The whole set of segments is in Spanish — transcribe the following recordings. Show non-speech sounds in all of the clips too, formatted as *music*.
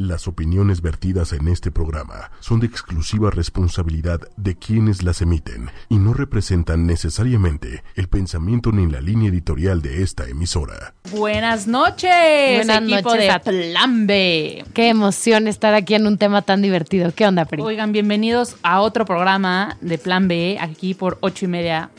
Las opiniones vertidas en este programa son de exclusiva responsabilidad de quienes las emiten y no representan necesariamente el pensamiento ni la línea editorial de esta emisora. Buenas noches, Buenas equipo noches de a- Plan B. Qué emoción estar aquí en un tema tan divertido. ¿Qué onda, Pri? Oigan, bienvenidos a otro programa de Plan B, aquí por ocho y media.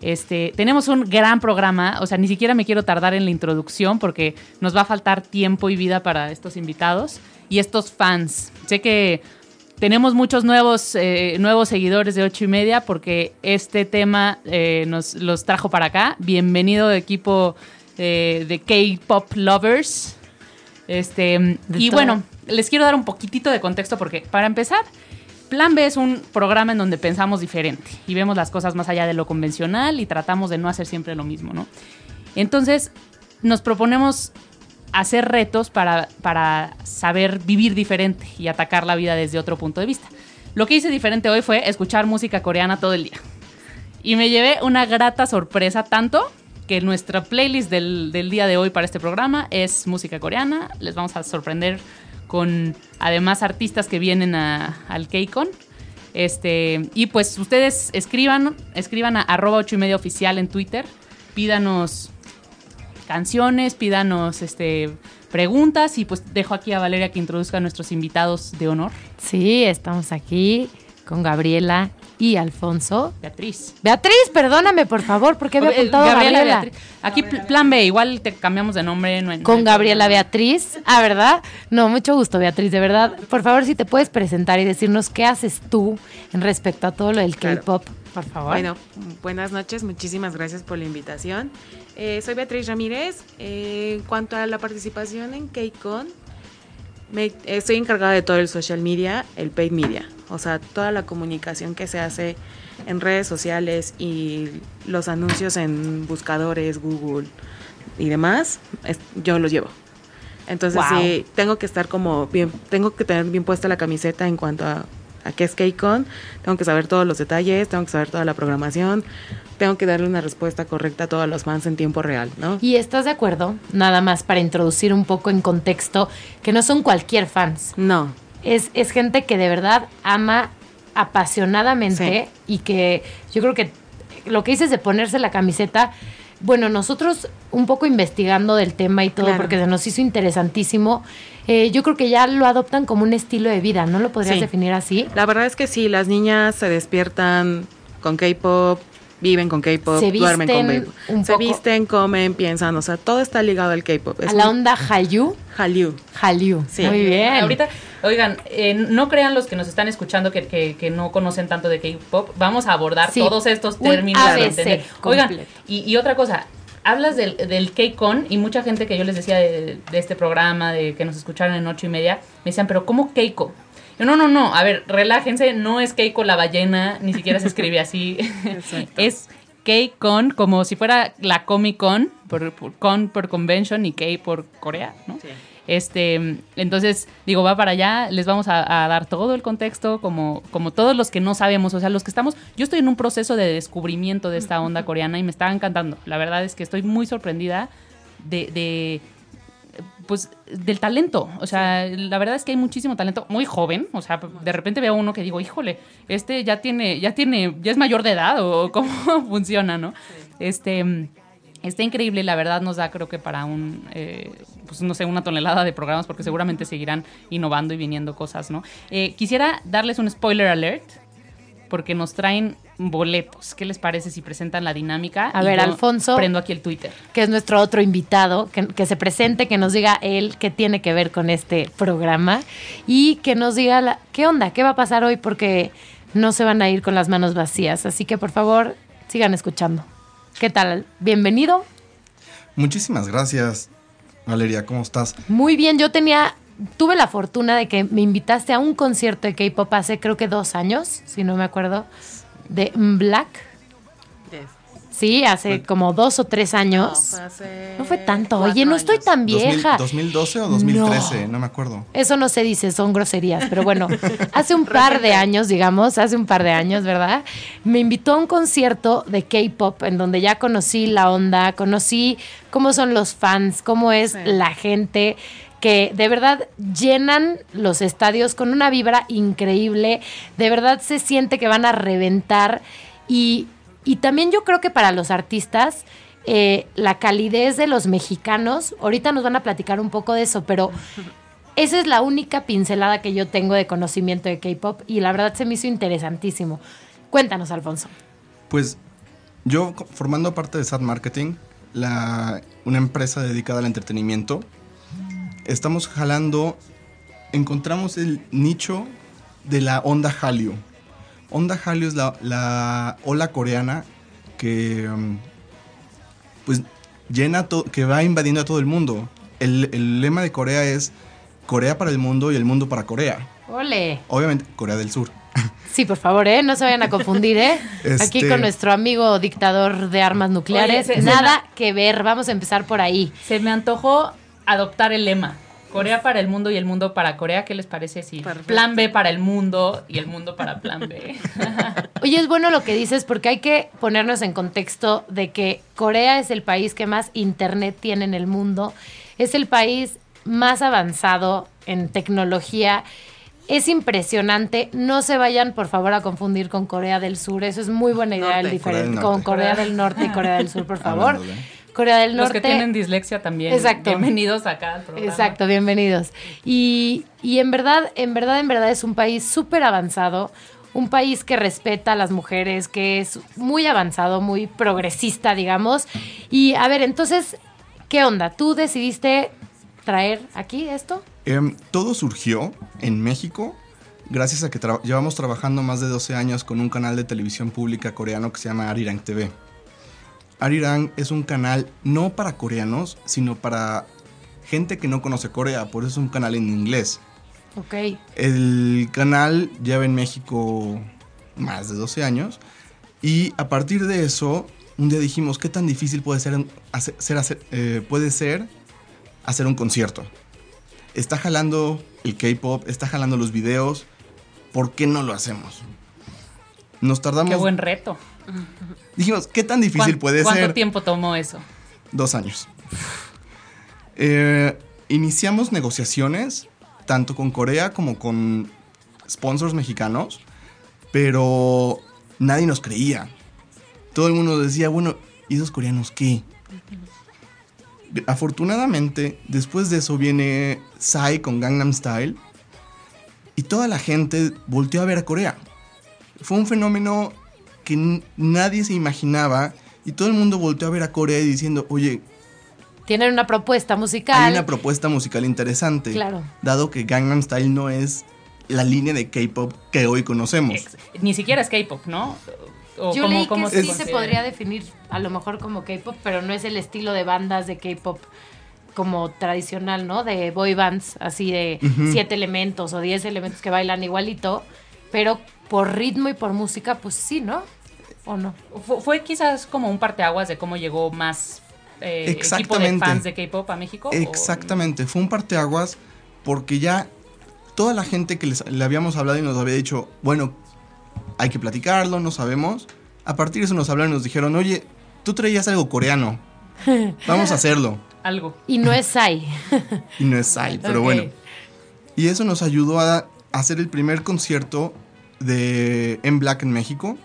Este, tenemos un gran programa, o sea, ni siquiera me quiero tardar en la introducción porque nos va a faltar tiempo y vida para estos invitados y estos fans. Sé que tenemos muchos nuevos, eh, nuevos seguidores de ocho y media porque este tema eh, nos los trajo para acá. Bienvenido equipo eh, de K-Pop Lovers. Este, De y todo. bueno, les quiero dar un poquitito de contexto porque para empezar, Plan B es un programa en donde pensamos diferente y vemos las cosas más allá de lo convencional y tratamos de no hacer siempre lo mismo, ¿no? Entonces, nos proponemos hacer retos para, para saber vivir diferente y atacar la vida desde otro punto de vista. Lo que hice diferente hoy fue escuchar música coreana todo el día. Y me llevé una grata sorpresa, tanto que nuestra playlist del, del día de hoy para este programa es música coreana. Les vamos a sorprender con además artistas que vienen a- al KCON. Este, y pues ustedes escriban, escriban a arroba ocho y media oficial en Twitter. Pídanos canciones, pídanos este, preguntas y pues dejo aquí a Valeria que introduzca a nuestros invitados de honor. Sí, estamos aquí con Gabriela y Alfonso. Beatriz. Beatriz, perdóname, por favor, porque había apuntado a Gabriela. Beatriz. Aquí pl- plan B, igual te cambiamos de nombre. no hay- no Con Gabriela. Beatriz. Ah, ¿verdad? No, mucho gusto, Beatriz, de verdad. Por favor, si te puedes presentar y decirnos qué haces tú en respecto a todo lo del Claro. K-pop, por favor. Bueno, buenas noches, muchísimas gracias por la invitación. Eh, soy Beatriz Ramírez. Eh, en cuanto a la participación en KCON, me, estoy encargada de todo el social media, el paid media, o sea, toda la comunicación que se hace en redes sociales y los anuncios en buscadores, Google y demás, es- yo los llevo. Entonces Wow. sí, tengo que estar como bien, tengo que tener bien puesta la camiseta en cuanto a, a qué es KCON, tengo que saber todos los detalles, tengo que saber toda la programación, tengo que darle una respuesta correcta a todos los fans en tiempo real, ¿no? ¿Y estás de acuerdo? Nada más para introducir un poco en contexto, que no son cualquier fans. No, Es, es gente que de verdad ama apasionadamente y que yo creo que lo que dices de ponerse la camiseta, bueno, nosotros un poco investigando del tema y todo, Claro. porque se nos hizo interesantísimo, eh, yo creo que ya lo adoptan como un estilo de vida, ¿no lo podrías Sí. definir así? la verdad es que sí, las niñas se despiertan con K-pop, viven con K-pop, Se duermen con visten K-pop. un Se poco- visten, comen, piensan, o sea, todo está ligado al K-pop. Es A la un onda Hallyu, Hallyu. Hallyu. Sí. Muy bien. Ahorita, oigan, eh, no crean los que nos están escuchando que, que- que no conocen tanto de K-pop. Vamos a abordar Sí, todos estos un términos. para ABC entender. Oigan, y otra cosa. Hablas del, del K-Con y mucha gente que yo les decía de, de este programa, de que nos escucharon en ocho y media, me decían, pero ¿cómo Keiko? Yo, no, no, no, a ver, relájense, no es Keiko la ballena, ni siquiera se escribe así. *laughs* Es K-Con, como si fuera la Comic Con, por, por- con por convention y K por Corea, ¿no? Sí. Este, entonces, digo, va para allá, les vamos a, a dar todo el contexto, como, como todos los que no sabemos, o sea, los que estamos, yo estoy en un proceso de descubrimiento de esta onda coreana y me está encantando. La verdad es que estoy muy sorprendida de, de pues, del talento. O sea, la verdad es que hay muchísimo talento, muy joven, o sea, de repente veo uno que digo, híjole, este ya tiene, ya tiene, ya es mayor de edad, o cómo *laughs* funciona, ¿no? Este... Está increíble, la verdad nos da creo que para un, eh, pues no sé, una tonelada de programas porque seguramente seguirán innovando y viniendo cosas, ¿no? Eh, quisiera darles un spoiler alert porque nos traen boletos. ¿Qué les parece si presentan la dinámica? A Y ver, yo Alfonso. Prendo aquí el Twitter. que es nuestro otro invitado, que, que se presente, que nos diga él qué tiene que ver con este programa y que nos diga la- qué onda, qué va a pasar hoy, porque no se van a ir con las manos vacías. Así que por favor, sigan escuchando. ¿Qué tal? Bienvenido. Muchísimas gracias, Valeria, ¿cómo estás? Muy bien, yo tenía, tuve la fortuna de que me invitaste a un concierto de K-pop hace creo que dos años, si no me acuerdo, de Black. Sí, hace Fue- como dos o tres No, años. fue hace No fue tanto. Oye, no estoy tan 2000 vieja. 2012 o 2013, no. me acuerdo. Eso no se dice, son groserías, pero bueno, *laughs* hace un par de años, digamos, hace un par de años, ¿verdad? Me invitó a un concierto de K-pop en donde ya conocí la onda, conocí cómo son los fans, cómo es Sí. la gente que de verdad llenan los estadios con una vibra increíble, de verdad se siente que van a reventar y, y también yo creo que para los artistas eh, la calidez de los mexicanos, ahorita nos van a platicar un poco de eso, pero esa es la única pincelada que yo tengo de conocimiento de K-Pop y la verdad se me hizo interesantísimo. Cuéntanos, Alfonso. Pues yo, formando parte de SAT Marketing, la, una empresa dedicada al entretenimiento, estamos jalando, encontramos el nicho de la onda Hallyu. Onda Hallyu es la, la ola coreana que um, pues llena to- que va invadiendo a todo el mundo. El, el lema de Corea es Corea para el mundo y el mundo para Corea. Ole. Obviamente Corea del Sur. Sí, por favor, ¿eh? No se vayan a confundir, ¿eh? *laughs* Este- Aquí con nuestro amigo dictador de armas nucleares. Oye, se- se Nada que ver. Vamos a empezar por ahí. Se me antojó adoptar el lema. Corea para el mundo y el mundo para Corea. ¿Qué les parece si Perfecto. plan B para el mundo y el mundo para plan B? *laughs* Oye, es bueno lo que dices porque hay que ponernos en contexto de que Corea es el país que más internet tiene en el mundo, es el país más avanzado en tecnología. Es impresionante, no se vayan por favor a confundir con Corea del Sur, eso es muy buena idea el diferente con. Corea del Norte y Corea del *laughs* Sur, por favor. Hablando Corea del Los Norte. que tienen dislexia también. Exacto. Bienvenidos acá al programa. Exacto, bienvenidos. Y, y en verdad, en verdad, en verdad es un país súper avanzado, un país que respeta a las mujeres, que es muy avanzado, muy progresista, digamos. Y a ver, entonces, ¿qué onda? ¿Tú decidiste traer aquí esto? Em, todo surgió en México gracias a que tra- llevamos trabajando más de 12 años con un canal de televisión pública coreano que se llama Arirang TV. Arirang es un canal no para coreanos, sino para gente que no conoce Corea, por eso es un canal en inglés. Ok. El canal lleva en México más de 12 años y a partir de eso, un día dijimos, ¿qué tan difícil puede ser, hacer, hacer- eh, puede ser hacer un concierto? Está jalando el K-Pop, está jalando los videos, ¿por qué no lo hacemos? Nos tardamos... Qué buen reto. Dijimos, ¿qué tan difícil ¿Cuán- puede ¿Cuánto ser? tiempo tomó eso? Dos años. Eh, iniciamos negociaciones tanto con Corea como con sponsors mexicanos, pero nadie nos creía. Todo el mundo decía, bueno, ¿y esos coreanos qué? Afortunadamente, después de eso viene Psy con Gangnam Style y toda la gente volteó a ver a Corea. Fue un fenómeno que n- nadie se imaginaba y todo el mundo volteó a ver a Corea diciendo, oye, Tienen una propuesta musical. hay una propuesta musical interesante. Claro. Dado que Gangnam Style no es la línea de K-pop que hoy conocemos. Ex- Ni siquiera es K-pop, ¿no? O Yo cómo- leí cómo que sí se podría definir a lo mejor como K-pop, pero no es el estilo de bandas de K-pop como tradicional, ¿no? De boy bands, así de siete elementos o diez elementos que bailan igualito, pero por ritmo y por música, pues sí, ¿no? ¿O no? Fu- Fue quizás como un parteaguas de cómo llegó más eh, equipo de fans de K-pop a México. o- Exactamente, fue un parteaguas porque ya toda la gente que les- le habíamos hablado y nos había dicho, bueno, hay que platicarlo, no sabemos. A partir de eso nos hablaron y nos dijeron, oye, tú traías algo coreano, *laughs* vamos a hacerlo. Algo. Y no es Sai. Y no es Psy, pero bueno. Y eso nos ayudó a hacer el primer concierto de En Black en México,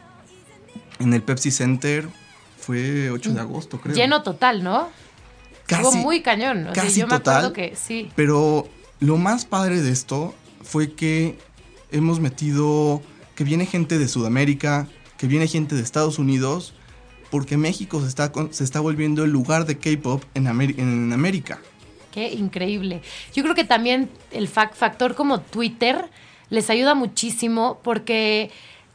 en el Pepsi Center. Fue 8 de agosto, creo. Lleno total, ¿no? casi, Estuvo muy cañón. O sea, casi yo me acuerdo total. que sí. Pero lo más padre de esto fue que hemos metido que viene gente de Sudamérica, que viene gente de Estados Unidos, porque México se está, se está volviendo el lugar de K-pop en, en América. Qué increíble. Yo creo que también el fac- factor como Twitter les ayuda muchísimo porque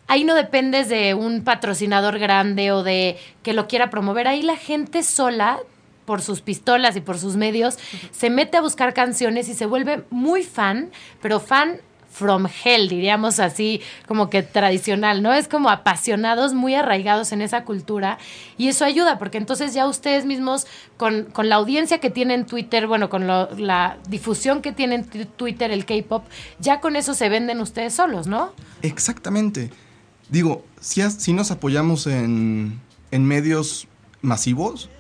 ahí no dependes de un patrocinador grande o de que lo quiera promover. Ahí la gente sola, por sus pistolas y por sus medios, se mete a buscar canciones y se vuelve muy fan, pero fan from hell, diríamos así, como que tradicional, ¿no? Es como apasionados, muy arraigados en esa cultura y eso ayuda, porque entonces ya ustedes mismos, con, con la audiencia que tienen Twitter, bueno, con la difusión que tienen Twitter, el K-Pop, ya con eso se venden ustedes solos, ¿no? Exactamente. Digo, si, si nos apoyamos en, en medios masivos,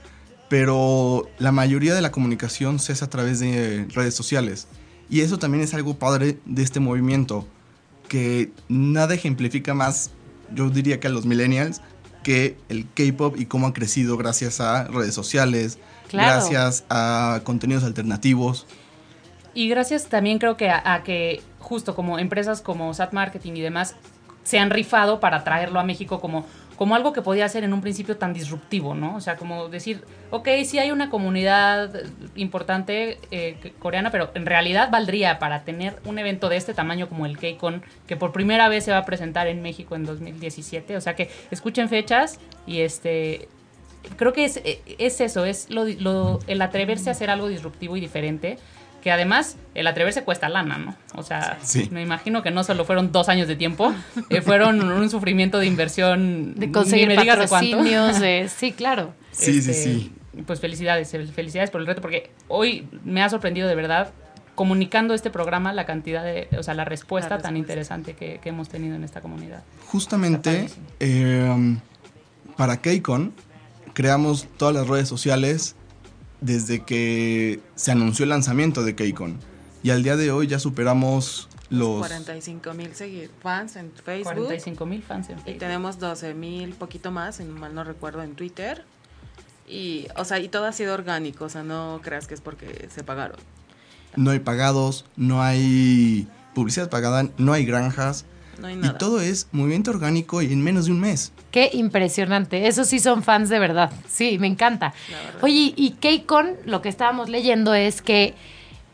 pero la mayoría de la comunicación se hace a través de redes sociales. Y eso también es algo padre de este movimiento, que nada ejemplifica más, yo diría que a los millennials, que el K-Pop y cómo ha crecido gracias a redes sociales, Claro. gracias a contenidos alternativos. Y gracias también creo que a, a que justo como empresas como Sat Marketing y demás se han rifado para traerlo a México como, como algo que podía ser en un principio tan disruptivo, ¿no? O sea, como decir, ok, sí hay una comunidad importante eh, coreana, pero en realidad valdría para tener un evento de este tamaño como el K-Con, que por primera vez se va a presentar en México en 2017. O sea, que escuchen fechas y este creo que es, es eso, es lo, lo- el atreverse a hacer algo disruptivo y diferente. Que además el atreverse cuesta lana, ¿no? O sea, Sí. me imagino que no solo fueron dos años de tiempo, eh, fueron un sufrimiento de inversión. De conseguir ni me digas de cuánto. patrocinios, de- sí, claro. Sí, sí, Este, sí. Pues felicidades, felicidades por el reto, porque hoy me ha sorprendido de verdad comunicando este programa la cantidad de, o sea, la respuesta, La tan interesante que, que hemos tenido en esta comunidad. Justamente eh, para KCON creamos todas las redes sociales desde que se anunció el lanzamiento de KCON. Y al día de hoy ya superamos los... 45 mil fans en Facebook. 45 mil fans en Y Facebook. tenemos 12 mil, poquito más, si mal no recuerdo, en Twitter. Y, o sea, y todo ha sido orgánico, o sea, no creas que es porque se pagaron. No hay pagados, no hay publicidad pagada, no hay granjas. No hay Y nada. todo es movimiento orgánico y en menos de un mes. Qué impresionante. Esos sí son fans de verdad. Sí, me encanta. Oye, y K-Con, lo que estábamos leyendo es que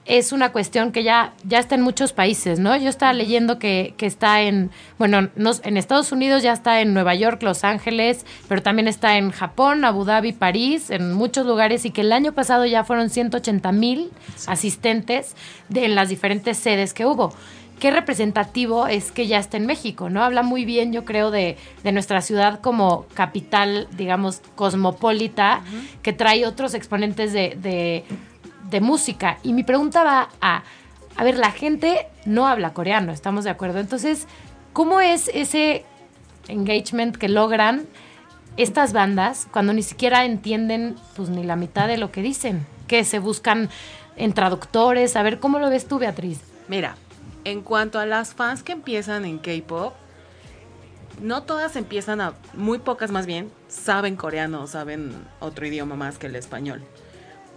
es una cuestión que ya, ya está en muchos países, ¿no? Yo estaba leyendo que, que está en, bueno, no- en Estados Unidos ya está en Nueva York, Los Ángeles, pero también está en Japón, Abu Dhabi, París, en muchos lugares, y que el año pasado ya fueron 180 mil asistentes de, en las diferentes sedes que hubo. Qué representativo es que ya está en México, ¿no? Habla muy bien, yo creo, de, de nuestra ciudad como capital, digamos, cosmopolita, que trae otros exponentes de, de- de música. Y mi pregunta va a, a ver, la gente no habla coreano, estamos de acuerdo. Entonces, ¿cómo es ese engagement que logran estas bandas cuando ni siquiera entienden pues ni la mitad de lo que dicen? Que se buscan en traductores. A ver, ¿cómo lo ves tú, Beatriz? Mira, en cuanto a las fans que empiezan en K-pop, no todas empiezan a, muy pocas más bien, saben coreano, saben otro idioma más que el español.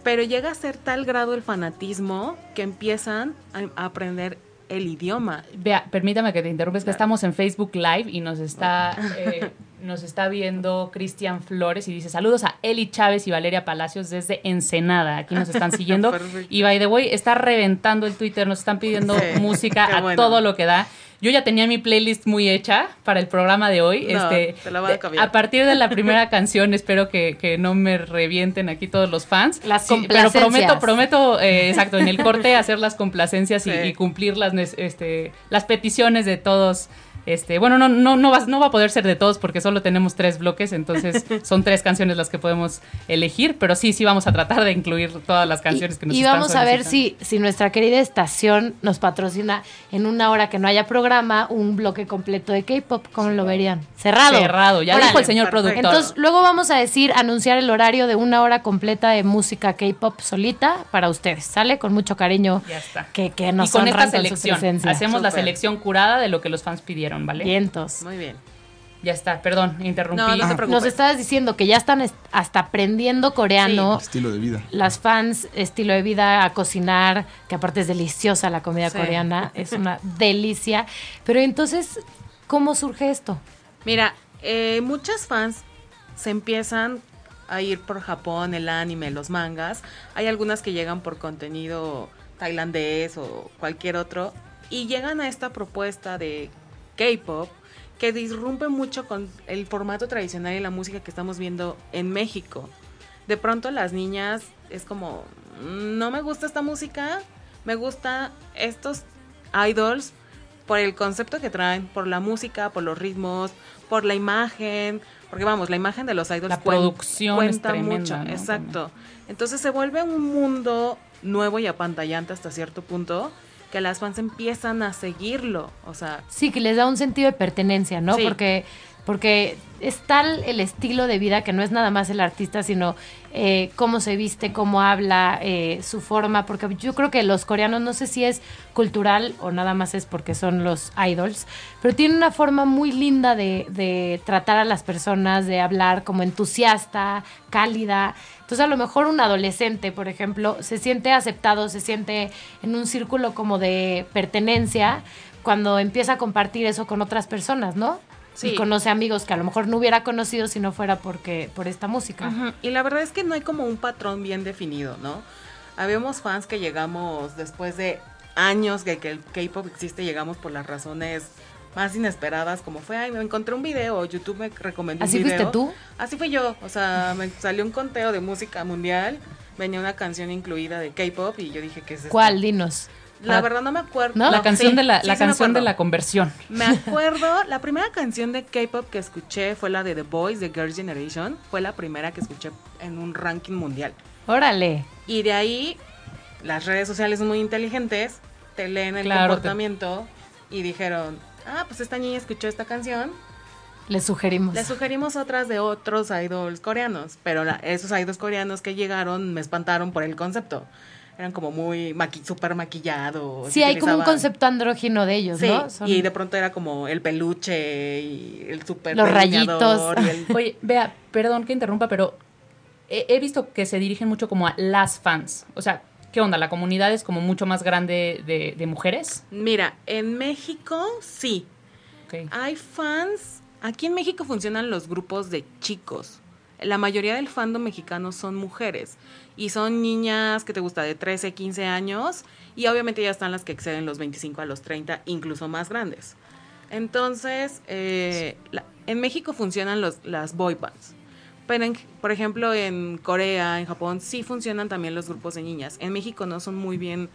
Pero llega a ser tal grado el fanatismo que empiezan a, aprender el idioma. Vea, permítame que te interrumpa, es que estamos en Facebook Live y nos está, eh, *laughs* nos está viendo Cristian Flores y dice saludos a Eli Chávez y Valeria Palacios desde Ensenada. Aquí nos están *laughs* siguiendo. Y by the way, está reventando el Twitter, nos están pidiendo Sí, música a bueno. todo lo que da. Yo ya tenía mi playlist muy hecha para el programa de hoy. No, este, te la voy a cambiar. a partir de la primera *laughs* canción, espero que, que no me revienten aquí todos los fans. Las Sí, Pero complacencias. prometo, prometo, eh, exacto, en el corte *laughs* hacer las complacencias y, Sí. y cumplir las, este, las peticiones de todos. Este, bueno, no, no, no, va, no va a poder ser de todos porque solo tenemos tres bloques, entonces *laughs* son tres canciones las que podemos elegir, pero sí, sí vamos a tratar de incluir todas las canciones que nos y están vamos a ver si, si nuestra querida estación nos patrocina en una hora que no haya programa un bloque completo de K-pop. ¿Cómo lo verían? Cerrado. Cerrado, ya Órale. dijo el señor perfecto. productor. Entonces, luego vamos a decir, anunciar el horario de una hora completa de música K-pop solita para ustedes. ¿Sale? Con mucho cariño. Ya está. Que, que nos y con esta selección, hacemos la selección curada de lo que los fans pidieron, ¿vale? Vientos. Muy bien. Ya está, perdón, interrumpí. No, no te preocupes. Nos estabas diciendo que ya están est- hasta aprendiendo coreano. Estilo de vida. Las fans, estilo de vida, a cocinar, que aparte es deliciosa la comida Sí. coreana, es una *laughs* delicia. Pero entonces, ¿cómo surge esto? Mira, eh, muchas fans se empiezan a ir por Japón, el anime, los mangas. Hay algunas que llegan por contenido tailandés o cualquier otro. Y llegan a esta propuesta de K-pop que disrumpe mucho con el formato tradicional y la música que estamos viendo en México. De pronto las niñas es como, "Mm, no me gusta esta música, me gusta estos idols por el concepto que traen, por la música, por los ritmos, por la imagen, porque vamos, la imagen de los idols La cuen- producción es cuenta tremenda, mucho, ¿no? exacto. Entonces se vuelve un mundo nuevo y apantallante hasta cierto punto que las fans empiezan a seguirlo, o sea, Sí, que les da un sentido de pertenencia, ¿no? Sí. Porque porque es tal el estilo de vida que no es nada más el artista, sino eh, cómo se viste, cómo habla, eh, su forma, porque yo creo que los coreanos, no sé si es cultural o nada más es porque son los idols, pero tienen una forma muy linda de, de tratar a las personas, de hablar como entusiasta, cálida. Entonces a lo mejor un adolescente, por ejemplo, se siente aceptado, se siente en un círculo como de pertenencia cuando empieza a compartir eso con otras personas, ¿no? Sí. Y conoce amigos que a lo mejor no hubiera conocido si no fuera porque por esta música. Y la verdad es que no hay como un patrón bien definido, ¿no? Habíamos fans que llegamos después de años de que el K-pop existe, llegamos por las razones más inesperadas, como fue, ay, me encontré un video, YouTube me recomendó ¿Así un video. fuiste tú? Así fui yo, o sea, me salió un conteo de música mundial, venía una canción incluida de K-pop y yo dije, ¿qué es esto? ¿Cuál? Dinos. La Ah, verdad no me acuerdo. ¿No? La canción Sí, de la, sí, la sí canción de la conversión. Me acuerdo, la primera canción de K-pop que escuché fue la de The Boys de Girls' Generation. Fue la primera que escuché en un ranking mundial. Órale. Y de ahí, las redes sociales son muy inteligentes, te leen el Claro, te- comportamiento y dijeron, ah, pues esta niña escuchó esta canción. Les sugerimos. Le sugerimos otras de otros idols coreanos, pero la- esos idols coreanos que llegaron me espantaron por el concepto. Eran como muy maqui súper maquillados. sí, hay como un concepto andrógino de ellos, Sí, ¿no? Son- y de pronto era como el peluche y el super Los rayitos. y el- Oye, vea, perdón que interrumpa, pero he, he visto que se dirigen mucho como a las fans. O sea, ¿qué onda? ¿La comunidad es como mucho más grande de, de mujeres? Mira, en México sí. Hay fans. Aquí en México funcionan los grupos de chicos. La mayoría del fandom mexicano son mujeres. Y son niñas que te gusta de 13, 15 años. Y obviamente ya están las que exceden los 25 a los 30, incluso más grandes. Entonces, eh, la- en México funcionan los, las boy bands. Pero, en- por ejemplo, en Corea, en Japón, sí funcionan también los grupos de niñas. En México no son muy bien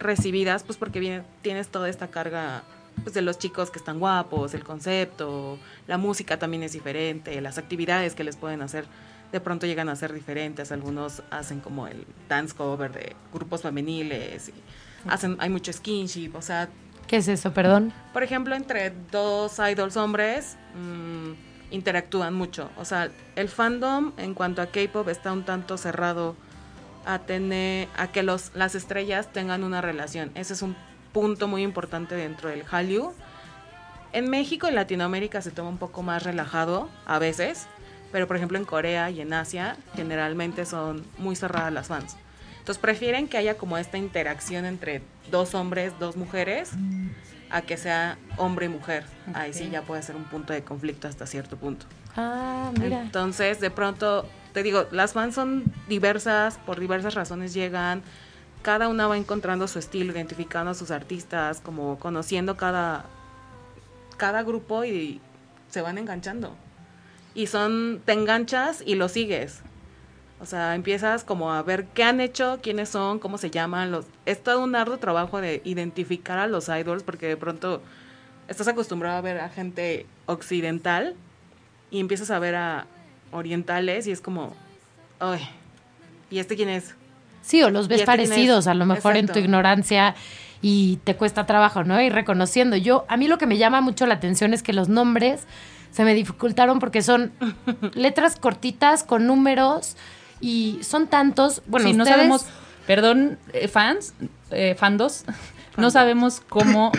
recibidas, pues porque viene, tienes toda esta carga pues, de los chicos que están guapos, el concepto, la música también es diferente, las actividades que les pueden hacer de pronto llegan a ser diferentes. Algunos hacen como el dance cover de grupos femeniles, y hacen, hay mucho skinship, o sea, ¿Qué es eso, perdón? por ejemplo, entre dos idols hombres mm, interactúan mucho. O sea, el fandom en cuanto a K-pop está un tanto cerrado a tener a que los las estrellas tengan una relación. Ese es un punto muy importante dentro del Hallyu. En México y Latinoamérica se toma un poco más relajado a veces, pero por ejemplo en Corea y en Asia generalmente son muy cerradas las fans. Entonces prefieren que haya como esta interacción entre dos hombres, dos mujeres, a que sea hombre y mujer. Ahí sí ya puede ser un punto de conflicto hasta cierto punto. Ah, mira. Entonces, de pronto, te digo, las fans son diversas, por diversas razones llegan. Cada una va encontrando su estilo, identificando a sus artistas, como conociendo cada, cada grupo y se van enganchando. Y son, te enganchas y lo sigues. O sea, empiezas como a ver qué han hecho, quiénes son, cómo se llaman. Los... Es todo un arduo trabajo de identificar a los idols porque de pronto estás acostumbrado a ver a gente occidental y empiezas a ver a orientales y es como, ay, ¿y este quién es? Sí, o los ves ¿Y este parecidos, a lo mejor en tu ignorancia y te cuesta trabajo, ¿no? Ir reconociendo. Yo, a mí lo que me llama mucho la atención es que los nombres se me dificultaron porque son *laughs* letras cortitas con números y son tantos. Bueno, sí, no sabemos, perdón, eh, fans, eh, fandos, *laughs* no sabemos cómo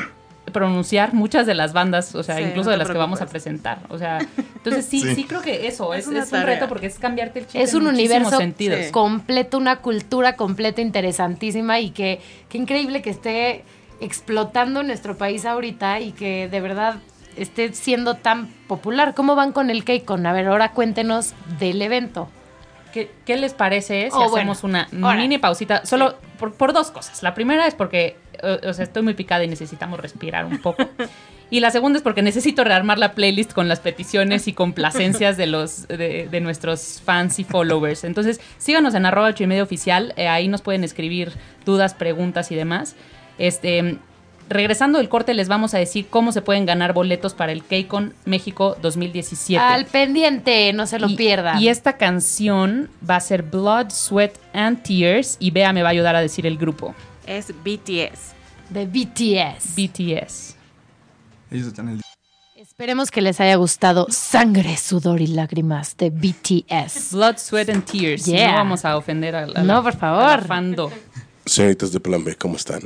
pronunciar muchas de las bandas, o sea, Sí, incluso no de las que vamos a presentar. O sea, entonces sí, *laughs* sí, Sí. creo que eso Es es, un reto porque es cambiarte el chip Es en un universo sentidos. Sí. completo, una cultura completa interesantísima y que qué increíble que esté explotando nuestro país ahorita y que de verdad esté siendo tan popular. ¿Cómo van con el K-Con? A ver, ahora cuéntenos del evento. ¿Qué, qué les parece si Oh, bueno. hacemos una mini pausita? Solo por, por dos cosas. La primera es porque eh, o sea, estoy muy picada y necesitamos respirar un poco. *laughs* Y la segunda es porque necesito rearmar la playlist con las peticiones y complacencias de los de, de nuestros fans y followers. Entonces, síganos en arroba ocho y medio oficial. eh, ahí nos pueden escribir dudas, preguntas y demás. Este, regresando del corte, les vamos a decir cómo se pueden ganar boletos para el KCON México 2017. Al pendiente, no se lo Y- pierdan. Y esta canción va a ser Blood, Sweat and Tears. Y Bea me va a ayudar a decir el grupo. Es BTS. de BTS. BTS. Ellos están en el... Esperemos que les haya gustado Sangre, Sudor y Lágrimas de BTS. Blood, Sweat and Tears. Yeah. No vamos a ofender a, la- No, por favor. a la fando. Señoritas de Plan B, ¿cómo están?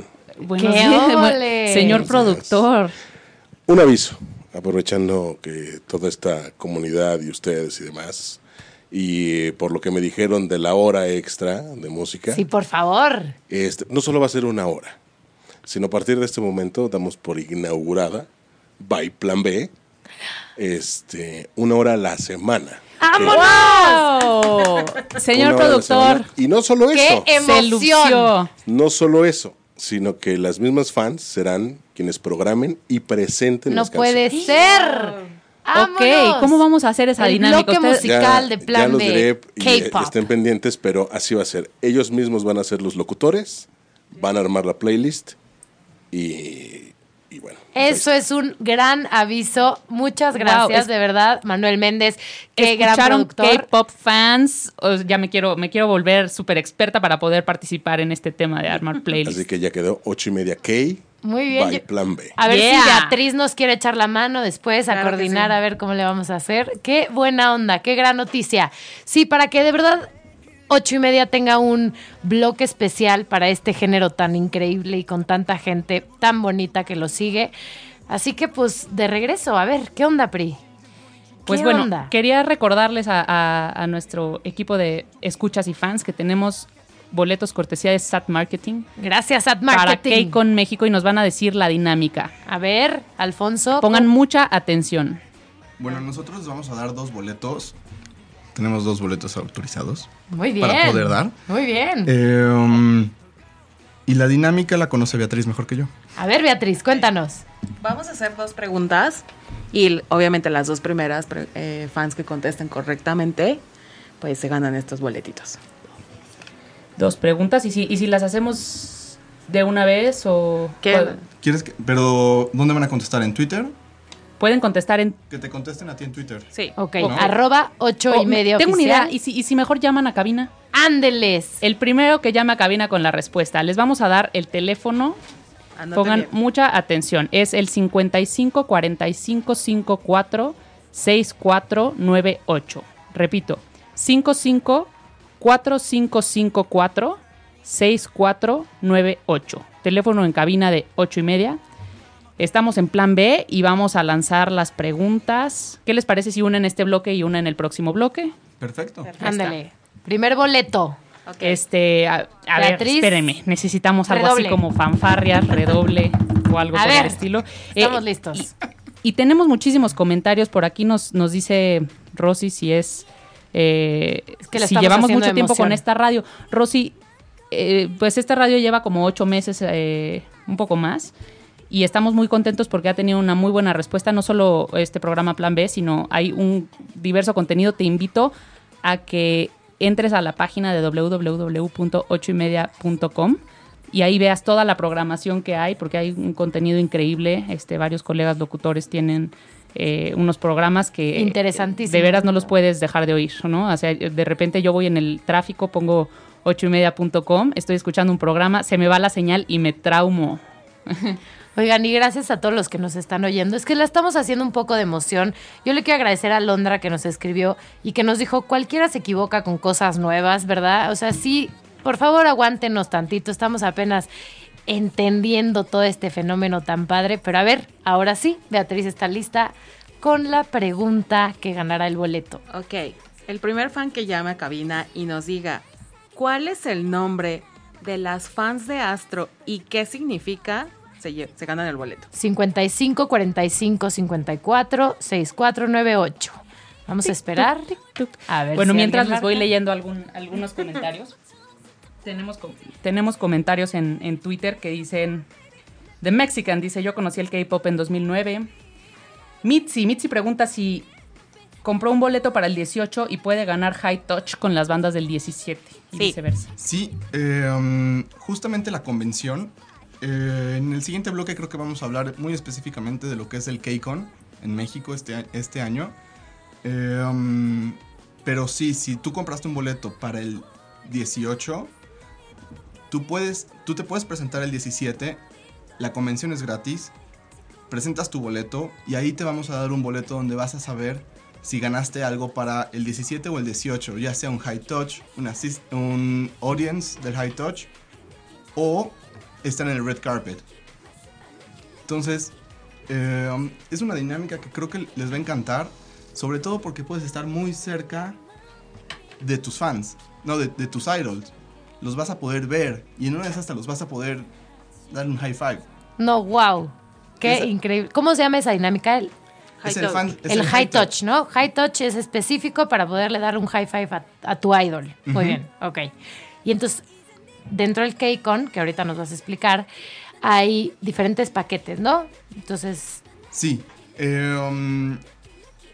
Buenos ¡Qué días, ole! Señor Buenos productor. Un aviso, aprovechando que toda esta comunidad y ustedes y demás, y por lo que me dijeron de la hora extra de música, Sí, por favor. este, no solo va a ser una hora, sino a partir de este momento damos por inaugurada, by Plan B, este, una hora a la semana. ¡Wow! *laughs* Señor productor. Y no solo ¡Qué eso, emoción! no solo eso, sino que las mismas fans serán quienes programen y presenten No las puede canciones. ser. Ok, ¿cómo vamos a hacer esa El dinámica? bloque Ustedes- musical de Plan ya los eh, K-pop. estén pendientes, pero así va a ser. Ellos mismos van a ser los locutores, van a armar la playlist y, y bueno. Eso es un gran aviso. Muchas Wow, gracias, es- de verdad, Manuel Méndez. Qué gran ¿Escucharon productor. K-pop fans? O ya me quiero, me quiero volver súper experta para poder participar en este tema de armar *laughs* playlist. Así que ya quedó ocho y media K Muy bien. by Plan B. A ver Yeah. si Beatriz nos quiere echar la mano después a Claro coordinar sí. a ver cómo le vamos a hacer. Qué buena onda, qué gran noticia. Sí, para que de verdad ocho y media tenga un bloque especial para este género tan increíble y con tanta gente tan bonita que lo sigue. Así que pues de regreso, a ver, ¿qué onda, Pri? Pues ¿Qué bueno, onda? quería recordarles a, a- a nuestro equipo de escuchas y fans que tenemos boletos cortesía de SAT Marketing, Gracias, para Marketing. con México y nos van a decir la dinámica. A ver, Alfonso. Pongan mucha atención. Bueno, nosotros vamos a dar dos boletos. Tenemos dos boletos autorizados. Muy bien. para poder dar. Muy bien. Eh, um, y la dinámica la conoce Beatriz mejor que yo. A ver, Beatriz, cuéntanos. Vamos a hacer dos preguntas y obviamente las dos primeras eh, fans que contesten correctamente, pues se ganan estos boletitos. Dos preguntas y si, y si las hacemos de una vez o ¿Qué? ¿Quieres que, pero dónde van a contestar? ¿En Twitter? Pueden contestar en Que te contesten a ti en Twitter. Sí. Ok, ¿No? arroba ocho Oh, y media Tengo una idea. ¿Y si, y si mejor llaman a cabina? Ándeles. El primero que llame a cabina con la respuesta. Les vamos a dar el teléfono. Pongan bien. mucha atención. Es el 55 45 54 6498. Repito, 55 4554 6498. Teléfono en cabina de 8 y media. Estamos en plan B y vamos a lanzar las preguntas. ¿Qué les parece si una en este bloque y una en el próximo bloque? Perfecto. Ándale. Primer boleto. Ok. Este, a, a ver, Beatriz. espérenme, necesitamos algo Redoble. así como fanfarrias, redoble o algo A por ver, el estilo. estamos Eh, listos. Y, y tenemos muchísimos comentarios por aquí nos, nos dice Rosy si es eh, que la si estamos llevamos mucho tiempo con esta radio. Rosy, eh, pues esta radio lleva como ocho meses, eh, un poco más. Y estamos muy contentos porque ha tenido una muy buena respuesta, no solo este programa Plan B, sino hay un diverso contenido. Te invito a que entres a la página de www.ochoymedia.com y ahí veas toda la programación que hay, porque hay un contenido increíble. Este, varios colegas locutores tienen eh, unos programas que Interesantísimos. de veras no los puedes dejar de oír, ¿no? O sea, de repente yo voy en el tráfico, pongo ochoymedia.com, estoy escuchando un programa, se me va la señal y me traumo. *laughs* Oigan, y gracias a todos los que nos están oyendo. Es que la estamos haciendo un poco de emoción. Yo le quiero agradecer a Londra que nos escribió y que nos dijo, cualquiera se equivoca con cosas nuevas, ¿verdad? O sea, sí, por favor aguántenos tantito. Estamos apenas entendiendo todo este fenómeno tan padre. Pero a ver, ahora sí, Beatriz está lista con la pregunta que ganará el boleto. Ok. El primer fan que llame a cabina y nos diga cuál es el nombre de las fans de Astro y qué significa, se, se ganan el boleto. 55 45 54 6498. Vamos a esperar. A ver Bueno, si mientras les voy leyendo algún- algunos comentarios. tenemos, tenemos comentarios en, en Twitter que dicen... The Mexican dice, yo conocí el K-Pop en 2009. Mitzi, Mitzi pregunta si compró un boleto para el 18 y puede ganar High Touch con las bandas del 17 y Sí. viceversa. Sí, eh, um, justamente la convención. Eh, en el siguiente bloque creo que vamos a hablar muy específicamente de lo que es el KCON en México este, este año. Eh, um, pero sí, si tú compraste un boleto para el 18, tú, puedes, tú te puedes presentar el 17, la convención es gratis presentas tu boleto y ahí te vamos a dar un boleto donde vas a saber si ganaste algo para el 17 o el 18, ya sea un high touch, un audience del high touch o estar en el red carpet. Entonces, eh, es una dinámica que creo que les va a encantar, sobre todo porque puedes estar muy cerca de tus fans, no, de, de tus idols. Los vas a poder ver y en una de esas hasta los vas a poder dar un high five. No, wow. Qué Esa- increíble. ¿Cómo se llama esa dinámica? El, Es High el, fan- es el high touch, ¿no? High touch es específico para poderle dar un high five a, a tu idol. Muy bien, ok. Y entonces, dentro del K-Con, que ahorita nos vas a explicar, hay diferentes paquetes, ¿no? Entonces, Sí. eh, um,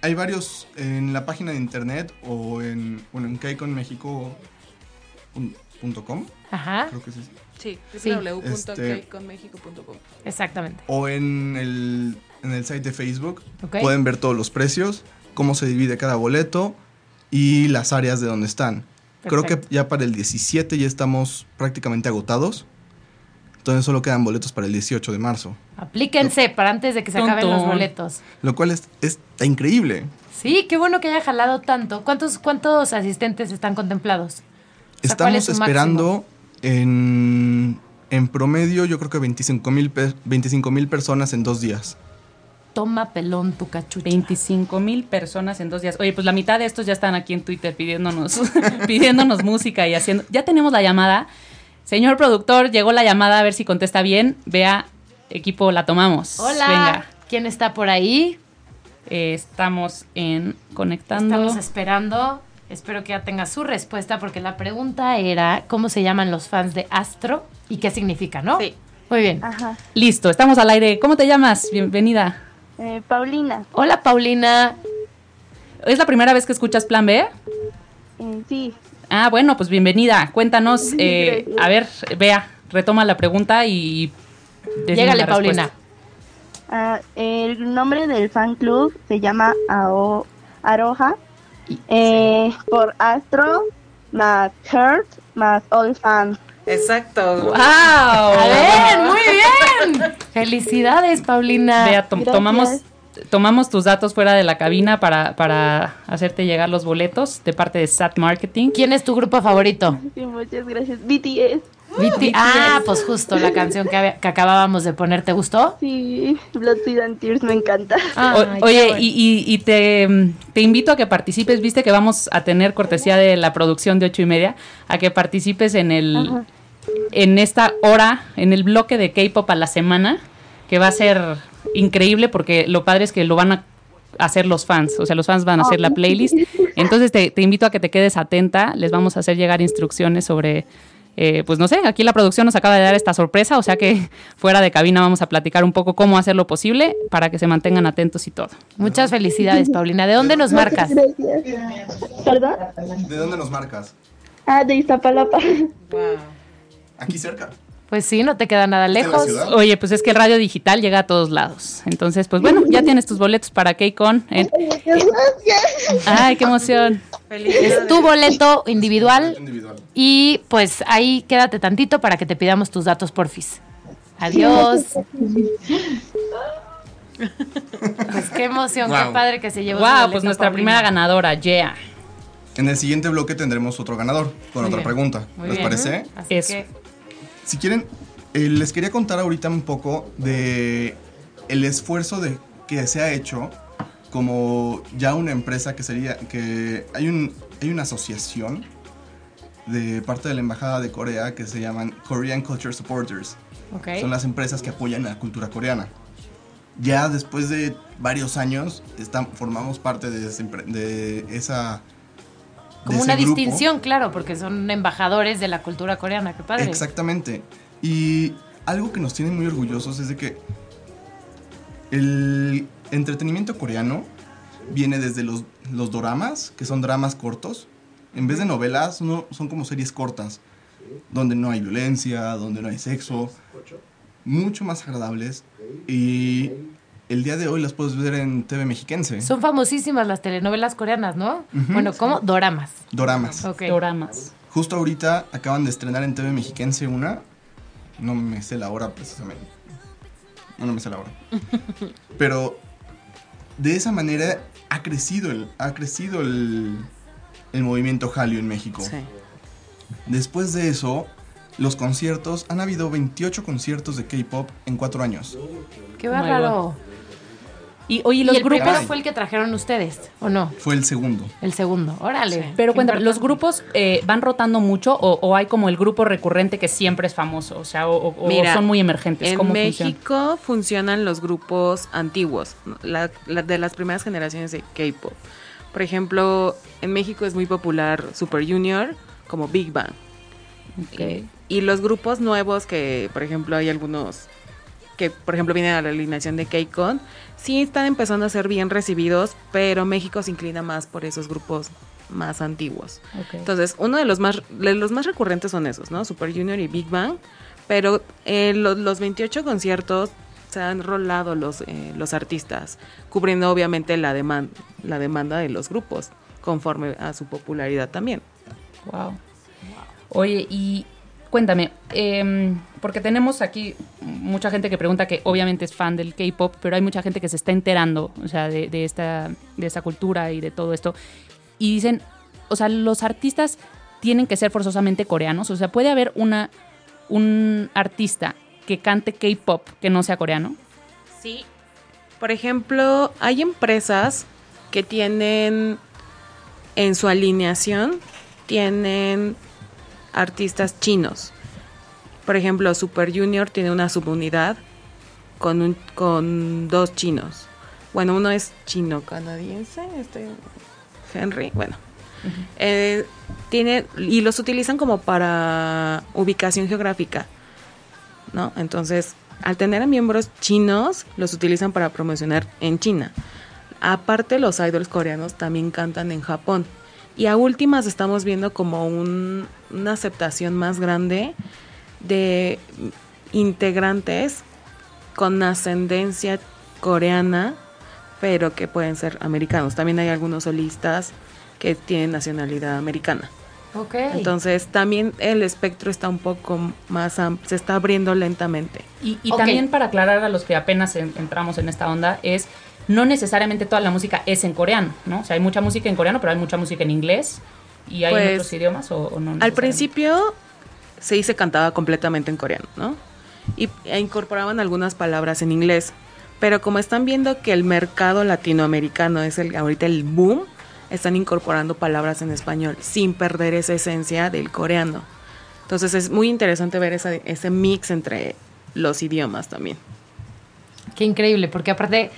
hay varios en la página de internet o en, bueno, en kconmexico.com, ajá, creo que es. Sí, Sí. www.kconmexico.com. exactamente. O en el, en el site de Facebook. Ok. Pueden ver todos los precios, cómo se divide cada boleto y las áreas de donde están. Creo que ya para el 17 ya estamos prácticamente agotados. Entonces solo quedan boletos para el 18 de marzo. Aplíquense para antes de que se acaben los boletos. Lo cual es, está increíble. Sí, qué bueno que haya jalado tanto. ¿Cuántos, cuántos asistentes están contemplados? O sea, ¿cuál es Estamos esperando en, en promedio, yo creo que 25 mil 25 mil personas en dos días. Toma pelón tu cachucha. 25 mil personas en dos días. Oye, pues la mitad de estos ya están aquí en Twitter pidiéndonos, *laughs* pidiéndonos música y haciendo. Ya tenemos la llamada. Señor productor, llegó la llamada a ver si contesta bien. Vea, equipo, la tomamos. Hola. Venga, ¿Quién está por ahí? eh, estamos en conectando. Estamos esperando. Espero que ya tenga su respuesta porque la pregunta era cómo se llaman los fans de Astro y qué significa, ¿no? Sí. Muy bien. Ajá. Listo, estamos al aire. ¿Cómo te llamas? Bienvenida. Eh, Paulina, Hola Paulina. ¿Es la primera vez que escuchas Plan B? eh, sí, Ah, bueno, pues bienvenida. Cuéntanos. *laughs* eh, a ver, vea, retoma la pregunta y. la Paulina. Ah, el nombre del fan club se llama Ao- Aroha, eh, por Astro, más Heart, más All Fan. Exacto. ¡Wow! A ver, muy bien. Felicidades Paulina. Vea, tom- Gracias. tomamos, tomamos tus datos fuera de la cabina para, para hacerte llegar los boletos de parte de SAT Marketing. ¿Quién es tu grupo favorito? Sí, muchas gracias. BTS, BT Ah, pues justo la canción que, había- que acabábamos de poner. ¿Te gustó? sí, Blood, Sweat and Tears me encanta. O- qué oye, bueno. y, y- y te, te invito a que participes, viste que vamos a tener cortesía de la producción de ocho y media, a que participes en el Ajá. En esta hora, en el bloque de K-pop a la semana, que va a ser increíble porque lo padre es que lo van a hacer los fans, o sea, los fans van a hacer la playlist. Entonces te, te invito a que te quedes atenta, les vamos a hacer llegar instrucciones sobre, eh, pues no sé, aquí la producción nos acaba de dar esta sorpresa, o sea que *laughs* fuera de cabina vamos a platicar un poco cómo hacer lo posible para que se mantengan atentos y todo. Muchas felicidades Paulina. ¿De dónde nos marcas? Gracias. ¿Perdón? ¿De dónde nos marcas? Ah, de Iztapalapa. Wow. Aquí cerca. Pues sí, no te queda nada ¿Es de la lejos. Oye, pues es que el radio digital llega a todos lados. Entonces, pues bueno, ya tienes tus boletos para K-Con. Eh. Ay, qué emoción. Es tu boleto individual y pues ahí quédate tantito para que te pidamos tus datos porfis. Adiós. Pues qué emoción, qué padre que se llevó. su Wow, pues nuestra Paulina. primera ganadora, yeah. En el siguiente bloque tendremos otro ganador con Muy otra bien. pregunta. Muy ¿Les bien. parece? Así Eso. que Si quieren, eh, les quería contar ahorita un poco de el esfuerzo de que se ha hecho como ya una empresa que sería que hay un hay una asociación de parte de la embajada de Corea que se llaman Korean Culture Supporters. Son las empresas que apoyan a la cultura coreana. Ya después de varios años estam- formamos parte de, ese empre- de esa Como una grupo. distinción, claro, porque son embajadores de la cultura coreana. Qué padre. Exactamente. Y algo que nos tiene muy orgullosos es de que el entretenimiento coreano viene desde los, los doramas, que son dramas cortos. En vez de novelas, no, son como series cortas, donde no hay violencia, donde no hay sexo, mucho más agradables. Y el día de hoy las puedes ver en TV mexiquense. Son famosísimas las telenovelas coreanas, ¿no? Bueno, ¿cómo? Doramas. Doramas. Ok. Doramas. Justo ahorita acaban de estrenar en TV mexiquense una. No me sé la hora precisamente. No, no me sé la hora. *laughs* Pero de esa manera ha crecido el, ha crecido el, el movimiento Hallyu en México. Sí. Después de eso, los conciertos, han habido 28 conciertos de K-pop en cuatro años. Qué Oh bárbaro. Y oye, ¿Y los el grupos... primero fue el que trajeron ustedes, o no? Fue el segundo. El segundo. Órale. Sí. Pero cuéntame, ¿los grupos eh, van rotando mucho o, o hay como el grupo recurrente que siempre es famoso? O sea, o, o- o Mira, son muy emergentes. En ¿Cómo funciona? México funcionan los grupos antiguos, ¿no? la- la- de las primeras generaciones de K-pop. Por ejemplo, en México es muy popular Super Junior como Big Bang. Y los grupos nuevos que, por ejemplo, hay algunos que, por ejemplo, vienen a la alineación de K-Con, sí están empezando a ser bien recibidos, pero México se inclina más por esos grupos más antiguos. Entonces, uno de los más de los más recurrentes son esos, ¿no? Super Junior y Big Bang, pero eh, lo- los 28 conciertos se han rolado los, eh, los artistas, cubriendo obviamente la, la demanda de los grupos, conforme a su popularidad también. Wow. Oye, y cuéntame, em, porque tenemos aquí mucha gente que pregunta que obviamente es fan del K-pop, pero hay mucha gente que se está enterando, o sea, de, de esta, de esta cultura y de todo esto. Y dicen, o sea, los artistas tienen que ser forzosamente coreanos. O sea, puede haber una un artista que cante K-pop que no sea coreano. Sí. Por ejemplo, hay empresas que tienen en su alineación, tienen artistas chinos. Por ejemplo, Super Junior tiene una subunidad con, un, con dos chinos. Bueno, uno es chino-canadiense, este Henry, bueno. Eh, tiene, y los utilizan como para ubicación geográfica. ¿no? Entonces, al tener a miembros chinos, los utilizan para promocionar en China. Aparte, los idols coreanos también cantan en Japón. Y a últimas estamos viendo como un- una aceptación más grande de integrantes con ascendencia coreana, pero que pueden ser americanos. También hay algunos solistas que tienen nacionalidad americana. Ok. Entonces también el espectro está un poco más amplio, se está abriendo lentamente. Y, y también para aclarar a los que apenas en- entramos en esta onda, es no necesariamente toda la música es en coreano, ¿no? O sea, hay mucha música en coreano, pero hay mucha música en inglés y hay en Pues, otros idiomas o, o no. Al principio se se cantaba completamente en coreano, ¿no? Y e incorporaban algunas palabras en inglés, pero como están viendo que el mercado latinoamericano es el ahorita el boom, están incorporando palabras en español sin perder esa esencia del coreano. Entonces es muy interesante ver esa- ese mix entre los idiomas también. Qué increíble, porque aparte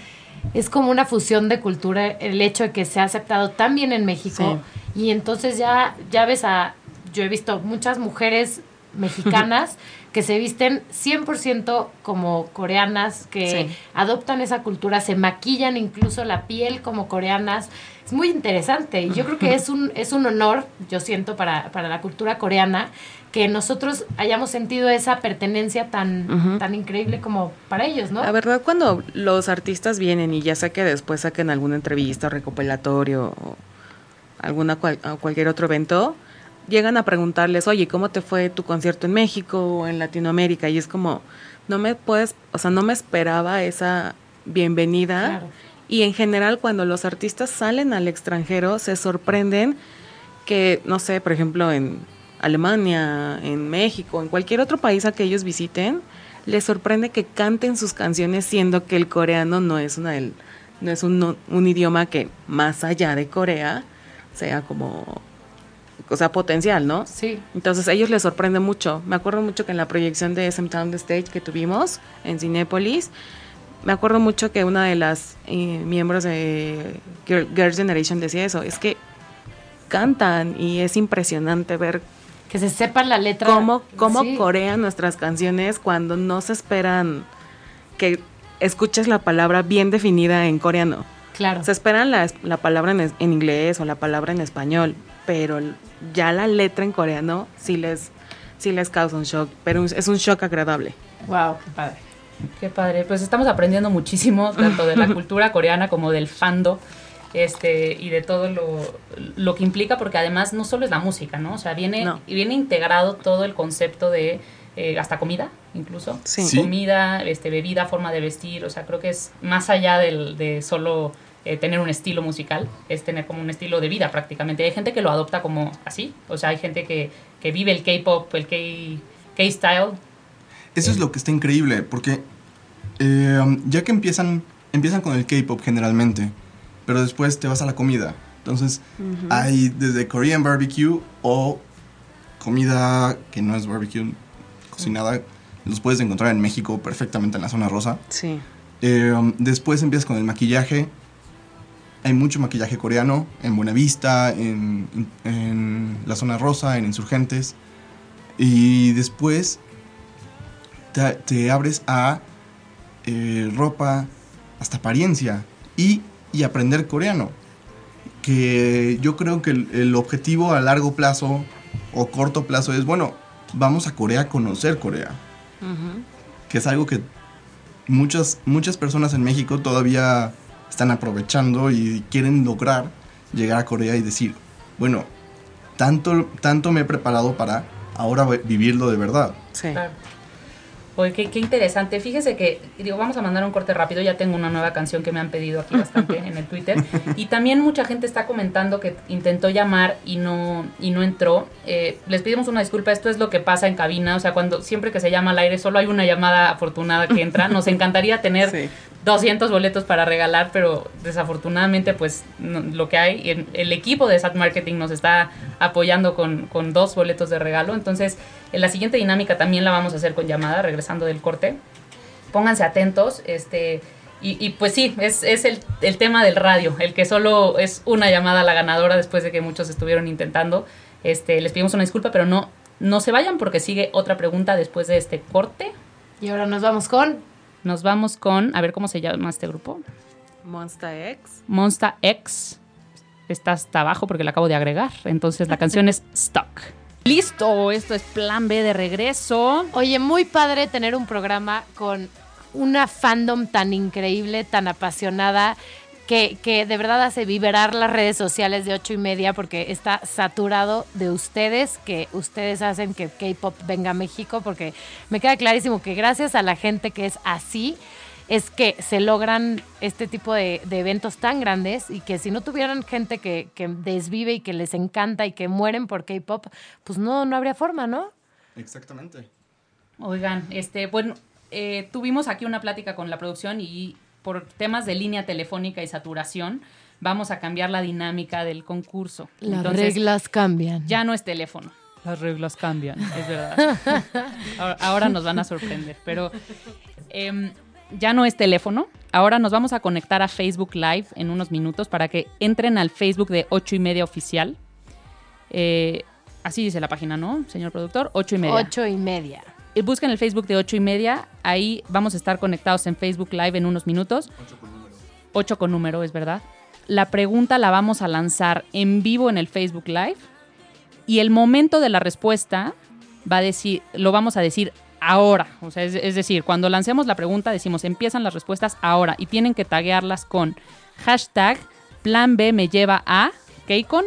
es como una fusión de cultura el hecho de que se ha aceptado tan bien en México. Y entonces ya ya ves a yo he visto muchas mujeres mexicanas *laughs* que se visten 100% como coreanas, que Sí. adoptan esa cultura, se maquillan incluso la piel como coreanas. Es muy interesante y yo creo que es un, es un honor, yo siento, para, para la cultura coreana, que nosotros hayamos sentido esa pertenencia tan, tan increíble como para ellos, ¿no? La verdad, cuando los artistas vienen y ya sea que después saquen alguna entrevista, recopilatorio o alguna cual- o cualquier otro evento, llegan a preguntarles, oye, ¿cómo te fue tu concierto en México o en Latinoamérica? Y es como, no me puedes, o sea, no me esperaba esa bienvenida. Claro. Y en general, cuando los artistas salen al extranjero, se sorprenden que, no sé, por ejemplo, en Alemania, en México, en cualquier otro país a que ellos visiten, les sorprende que canten sus canciones siendo que el coreano no es una no es un, un idioma que más allá de Corea sea como o sea potencial, ¿no? Sí. Entonces a ellos les sorprende mucho. Me acuerdo mucho que en la proyección de SM Town Stage que tuvimos en Cinépolis, me acuerdo mucho que una de las eh, miembros de Girl- Girls' Generation decía eso, es que cantan y es impresionante ver Que se sepan la letra. cómo, cómo Sí. corean nuestras canciones cuando no se esperan que escuches la palabra bien definida en coreano. Claro. Se esperan la, la palabra en, inglés o la palabra en español, pero ya la letra en coreano sí les, sí les causa un shock, pero es un shock agradable. Wow, qué padre. Qué padre. Pues estamos aprendiendo muchísimo, tanto de la *laughs* cultura coreana como del fando. Este, y de todo lo, lo que implica, porque además no solo es la música, ¿no? O sea, viene, No. y viene integrado todo el concepto de eh, hasta comida, incluso. Sí. Sí. Comida, este, bebida, forma de vestir, o sea, creo que es más allá del, de solo eh, tener un estilo musical, es tener como un estilo de vida prácticamente. Hay gente que lo adopta como así, o sea, hay gente que, que vive el K-pop, el K- K-style. Eso es lo que está increíble, porque eh, ya que empiezan, empiezan con el K-pop generalmente, pero después te vas a la comida. Entonces, hay desde Korean barbecue o comida que no es barbecue, cocinada, los puedes encontrar en México perfectamente en la zona rosa. Sí. Eh, después empiezas con el maquillaje. Hay mucho maquillaje coreano en Buenavista, en, en la zona rosa, en Insurgentes. Y después te, te abres a eh, ropa, hasta apariencia y, y aprender coreano. Que yo creo que el, el objetivo a largo plazo o corto plazo es, bueno, vamos a Corea a conocer Corea. Que es algo que muchas, muchas personas en México todavía están aprovechando y quieren lograr llegar a Corea y decir, bueno, tanto, tanto me he preparado para ahora vi- vivirlo de verdad. Sí. Claro. Oye, qué, qué interesante. Fíjese que, digo, vamos a mandar un corte rápido. Ya tengo una nueva canción que me han pedido aquí bastante en el Twitter. *laughs* Y también mucha gente está comentando que intentó llamar y no, y no entró. Eh, les pedimos una disculpa. Esto es lo que pasa en cabina. O sea, cuando siempre que se llama al aire, solo hay una llamada afortunada que entra. Nos encantaría tener *laughs* Sí. 200 boletos para regalar, pero desafortunadamente, pues lo que hay, el, el equipo de SAT Marketing nos está apoyando con, con dos boletos de regalo. Entonces, en la siguiente dinámica también la vamos a hacer con llamada, regresando del corte. Pónganse atentos, este. Y, y pues sí, es, es el, el tema del radio, el que solo es una llamada a la ganadora después de que muchos estuvieron intentando. Este, les pedimos una disculpa, pero no, no se vayan porque sigue otra pregunta después de este corte. Y ahora nos vamos con Nos vamos con, a ver cómo se llama este grupo. Monster X. Monsta X está hasta abajo porque la acabo de agregar. Entonces la canción es Stuck. Listo, esto es Plan B de regreso. Oye, muy padre tener un programa con una fandom tan increíble, tan apasionada, que, que de verdad hace vibrar las redes sociales de ocho y media porque está saturado de ustedes, que ustedes hacen que K-Pop venga a México, porque me queda clarísimo que gracias a la gente que es así, es que se logran este tipo de, de eventos tan grandes y que si no tuvieran gente que, que desvive y que les encanta y que mueren por K-Pop, pues no, no habría forma, ¿no? Exactamente. Oigan, este, bueno, eh, tuvimos aquí una plática con la producción y por temas de línea telefónica y saturación vamos a cambiar la dinámica del concurso. Las Entonces, reglas cambian. ya no es teléfono. Las reglas cambian, es verdad. *laughs* ahora, ahora nos van a sorprender, pero em, ya no es teléfono. Ahora nos vamos a conectar a Facebook Live en unos minutos para que entren al Facebook de 8 y media oficial. Eh, así dice la página, ¿no, señor productor? 8 y media. Ocho y media. Eh, Busquen el Facebook de 8 y media. Ahí vamos a estar conectados en Facebook Live en unos minutos. 8 con número, es verdad. La pregunta la vamos a lanzar en vivo en el Facebook Live. Y el momento de la respuesta va a decir, lo vamos a decir ahora. O sea, es, es decir, cuando lancemos la pregunta, decimos empiezan las respuestas ahora. Y tienen que taguearlas con hashtag plan B me lleva a Keikon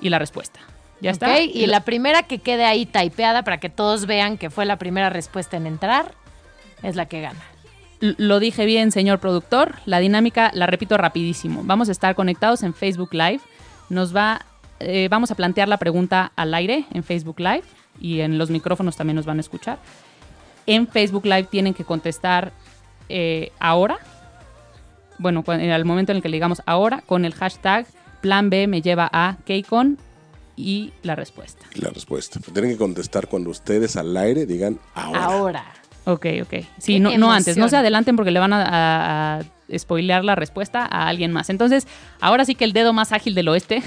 y la respuesta. ¿Ya está? Y la primera que quede ahí typeada para que todos vean que fue la primera respuesta en entrar es la que gana. Lo dije bien, señor productor. La dinámica la repito rapidísimo. Vamos a estar conectados en Facebook Live. Nos va, eh, vamos a plantear la pregunta al aire en Facebook Live y en los micrófonos también nos van a escuchar. En Facebook Live tienen que contestar eh, ahora. Bueno, cu- al momento en el que le digamos ahora con el hashtag Plan B me lleva a Kcon y la respuesta. La respuesta. Tienen que contestar cuando ustedes al aire digan ahora. Ahora. Ok, ok. Sí, no, no antes, no se adelanten porque le van a, a- a spoilear la respuesta a alguien más. Entonces, ahora sí que el dedo más ágil del oeste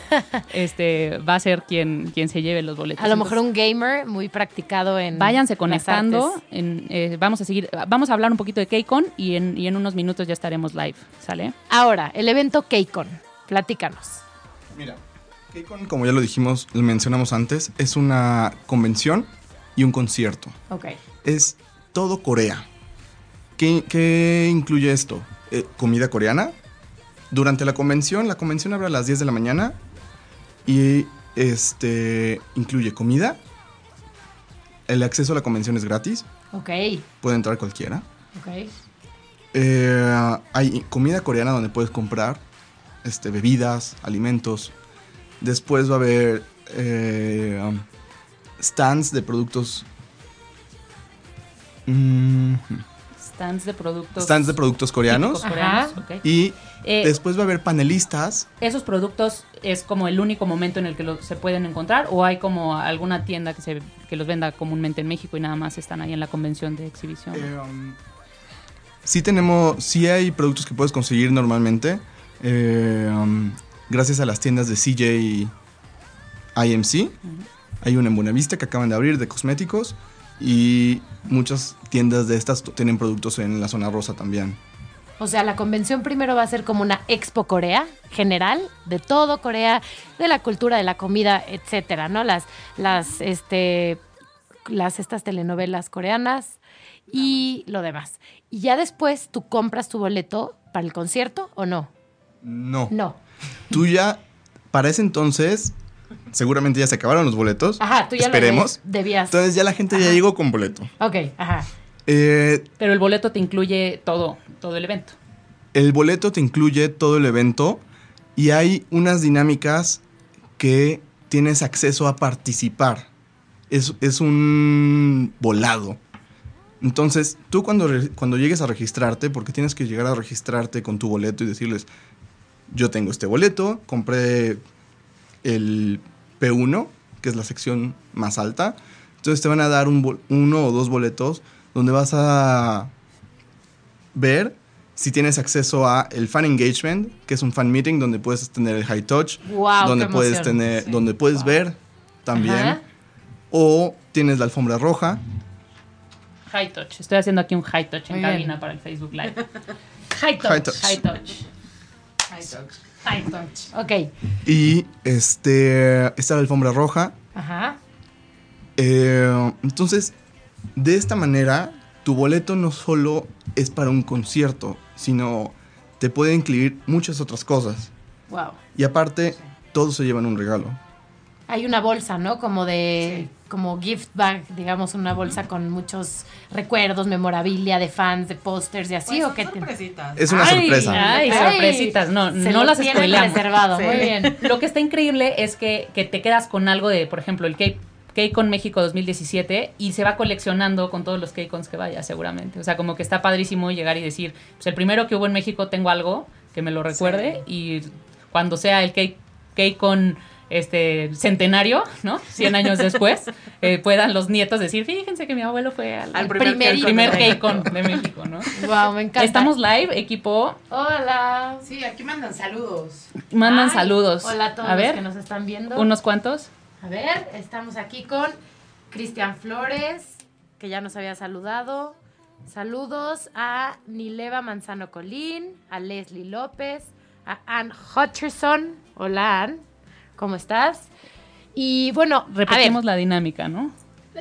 *laughs* este, va a ser quien, quien se lleve los boletos. A lo mejor Entonces, un gamer muy practicado en. Váyanse conectando. en, eh, vamos a seguir, vamos a hablar un poquito de KCON y en, y en unos minutos ya estaremos live. ¿Sale? Ahora, el evento KCON. Platícanos. Mira, KCON, como ya lo dijimos, lo mencionamos antes, es una convención y un concierto. Ok. Es todo Corea. ¿Qué, qué incluye esto? Eh, comida coreana. Durante la convención, la convención abre a las 10 de la mañana y este incluye comida, el acceso a la convención es gratis, Ok, puede entrar cualquiera. ok. Eh, hay comida coreana donde puedes comprar este, bebidas, alimentos. Después va a haber eh, um, stands de productos. mm, Stands de productos. stands de productos coreanos. Ajá. Y Eh, después va a haber panelistas. ¿Esos productos es como el único momento en el que los, se pueden encontrar o hay como alguna tienda que, se, que los venda comúnmente en México y nada más están ahí en la convención de exhibición? Eh, um, sí tenemos, sí hay productos que puedes conseguir normalmente. eh, um, gracias a las tiendas de CJ IMC. Hay una en Buenavista que acaban de abrir de cosméticos. Y muchas tiendas de estas tienen productos en la zona rosa también. O sea, la convención primero va a ser como una expo Corea general de todo Corea, de la cultura, de la comida, etcétera, ¿no? Las, las, este, las estas telenovelas coreanas y lo demás. Y ya después tú compras tu boleto para el concierto o no? No. No. Tú ya, para ese entonces, seguramente ya se acabaron los boletos. Ajá, tú ya Esperemos. lo de- debías. Entonces ya la gente ya llegó con boleto. Ok, ajá. Eh, Pero el boleto te incluye todo, todo el evento. El boleto te incluye todo el evento y hay unas dinámicas que tienes acceso a participar. Es, es un volado. Entonces, tú cuando, cuando llegues a registrarte, porque tienes que llegar a registrarte con tu boleto y decirles, yo tengo este boleto, compré el P1, que es la sección más alta, entonces te van a dar un uno o dos boletos donde vas a ver si tienes acceso a el fan engagement, que es un fan meeting donde puedes tener el high touch, Guau, donde puedes emoción. tener, donde puedes ver también, Ajá. o tienes la alfombra roja. High touch. Estoy haciendo aquí un high touch en Muy bien. cabina para el Facebook Live. *laughs* High touch. High touch. High touch. High touch. Ok. Y este está la alfombra roja. Ajá. Eh, entonces, de esta manera, tu boleto no solo es para un concierto, sino te puede incluir muchas otras cosas. Wow. Y aparte, todos se llevan un regalo. Hay una bolsa, ¿no? Como de, como gift bag, digamos, una bolsa con muchos recuerdos, memorabilia de fans, de pósters y así, Pues ¿o qué? te- sorpresitas. Es una Ay, sorpresa. Ay, sorpresitas. No, se no las spoileamos. reservado, Sí. muy bien. *laughs* Lo que está increíble es que, que te quedas con algo de, por ejemplo, el K- KCON México 2017 y se va coleccionando con todos los KCONs que vaya, seguramente. O sea, como que está padrísimo llegar y decir, pues el primero que hubo en México tengo algo que me lo recuerde y cuando sea el K- KCON este centenario, ¿no? 100 años después, eh, puedan los nietos decir, fíjense que mi abuelo fue al, primer primer, KCON primer de México". KCON de México, ¿no? Wow, me encanta. Estamos live, equipo. Hola. Sí, aquí mandan saludos. Mandan Ay, saludos. Hola a todos A los ver, que nos están viendo. unos cuantos. A ver, estamos aquí con Cristian Flores, que ya nos había saludado. Saludos a Nileva Manzano Colín, a Leslie López, a Ann Hutcherson. Hola, Ann. ¿Cómo estás? Y bueno, Repetimos la dinámica, ¿no?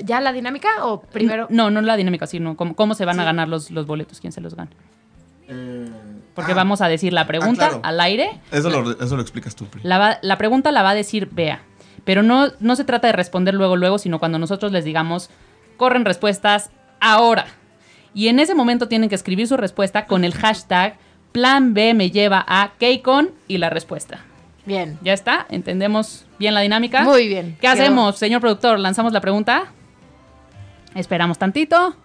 ¿ya la dinámica o primero? No, no la dinámica, sino cómo, cómo se van a ganar los, los boletos, quién se los gana. Porque Ah, vamos a decir la pregunta claro. al aire. Eso lo, eso lo explicas tú, Pri. La, va- la pregunta la va a decir Bea. Pero no, no se trata de responder luego, luego, sino cuando nosotros les digamos, corren respuestas ahora. Y en ese momento tienen que escribir su respuesta con el hashtag Plan B me lleva a KCON y la respuesta. Bien. ¿Ya está? ¿Entendemos bien la dinámica? Muy bien. ¿Qué Quedó. hacemos, señor productor? ¿Lanzamos la pregunta? Esperamos tantito.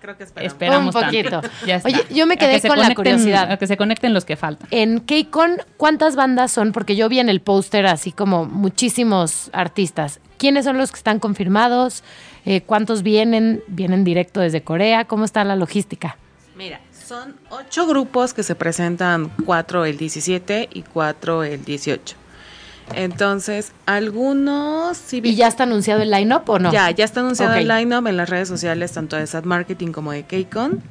Creo que esperamos. Esperamos Un poquito. tanto. Ya está. Oye, yo me quedé que con la curiosidad. A que se conecten los que faltan. En KCON, ¿cuántas bandas son? Porque yo vi en el póster así como muchísimos artistas. ¿Quiénes son los que están confirmados? Eh, ¿Cuántos vienen? ¿Vienen directo desde Corea? ¿Cómo está la logística? Mira, son ocho grupos que se presentan, cuatro el 17 y cuatro el 18. Entonces, algunos ¿Y ya está anunciado el line-up o no? Ya, ya está anunciado el line-up en las redes sociales, tanto de Sad Marketing como de KCON.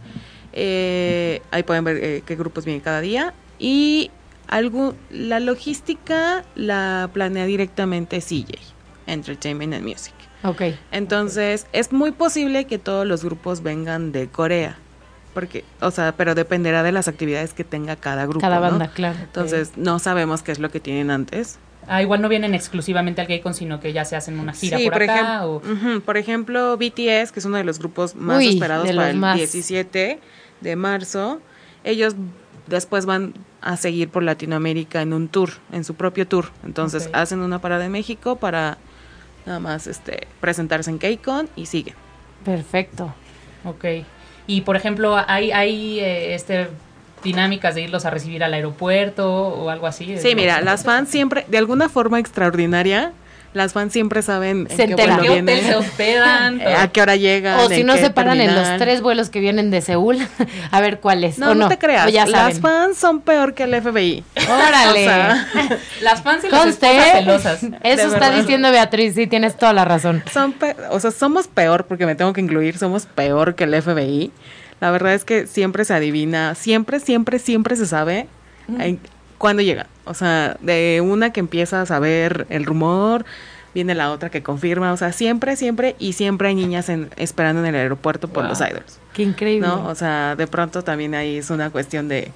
Eh, ahí pueden ver eh, qué grupos vienen cada día. Y algún, la logística la planea directamente CJ, Entertainment and Music. Ok. Entonces, es muy posible que todos los grupos vengan de Corea. Porque, o sea, pero dependerá de las actividades que tenga cada grupo. Cada ¿no? banda, claro. Entonces, no sabemos qué es lo que tienen antes. Ah, igual no vienen exclusivamente al KCON, sino que ya se hacen una gira Sí, por, por, acá. o- por ejemplo, BTS, que es uno de los grupos más Uy, esperados para el más. 17 de marzo, ellos después van a seguir por Latinoamérica en un tour, en su propio tour. Entonces hacen una parada en México para nada más este presentarse en KCON y siguen. Perfecto. Ok. Y por ejemplo, ¿hay, hay eh, este, dinámicas de irlos a recibir al aeropuerto o algo así? Sí, mira, las fans siempre, de alguna forma extraordinaria, las fans siempre saben en Se qué enteran. vuelo ¿Qué hotel vienen, se hospedan? eh, *laughs* a qué hora llegan. O si en no se paran en los tres vuelos que vienen de Seúl, *laughs* a ver cuáles. No, o no, te creas. Ya Las fans son peor que el FBI. *laughs* Órale. O sea, Las fans y las esposas celosas. Eso está verdad. diciendo Beatriz, sí, tienes toda la razón. son o sea, somos peor, porque me tengo que incluir, somos peor que el FBI. La verdad es que siempre se adivina, siempre, siempre, siempre se sabe en- cuándo llega. O sea, de una que empieza a saber el rumor, viene la otra que confirma. O sea, siempre, siempre, y siempre hay niñas en- esperando en el aeropuerto por Wow. los idols. Qué increíble. ¿No? O sea, de pronto también ahí es una cuestión de.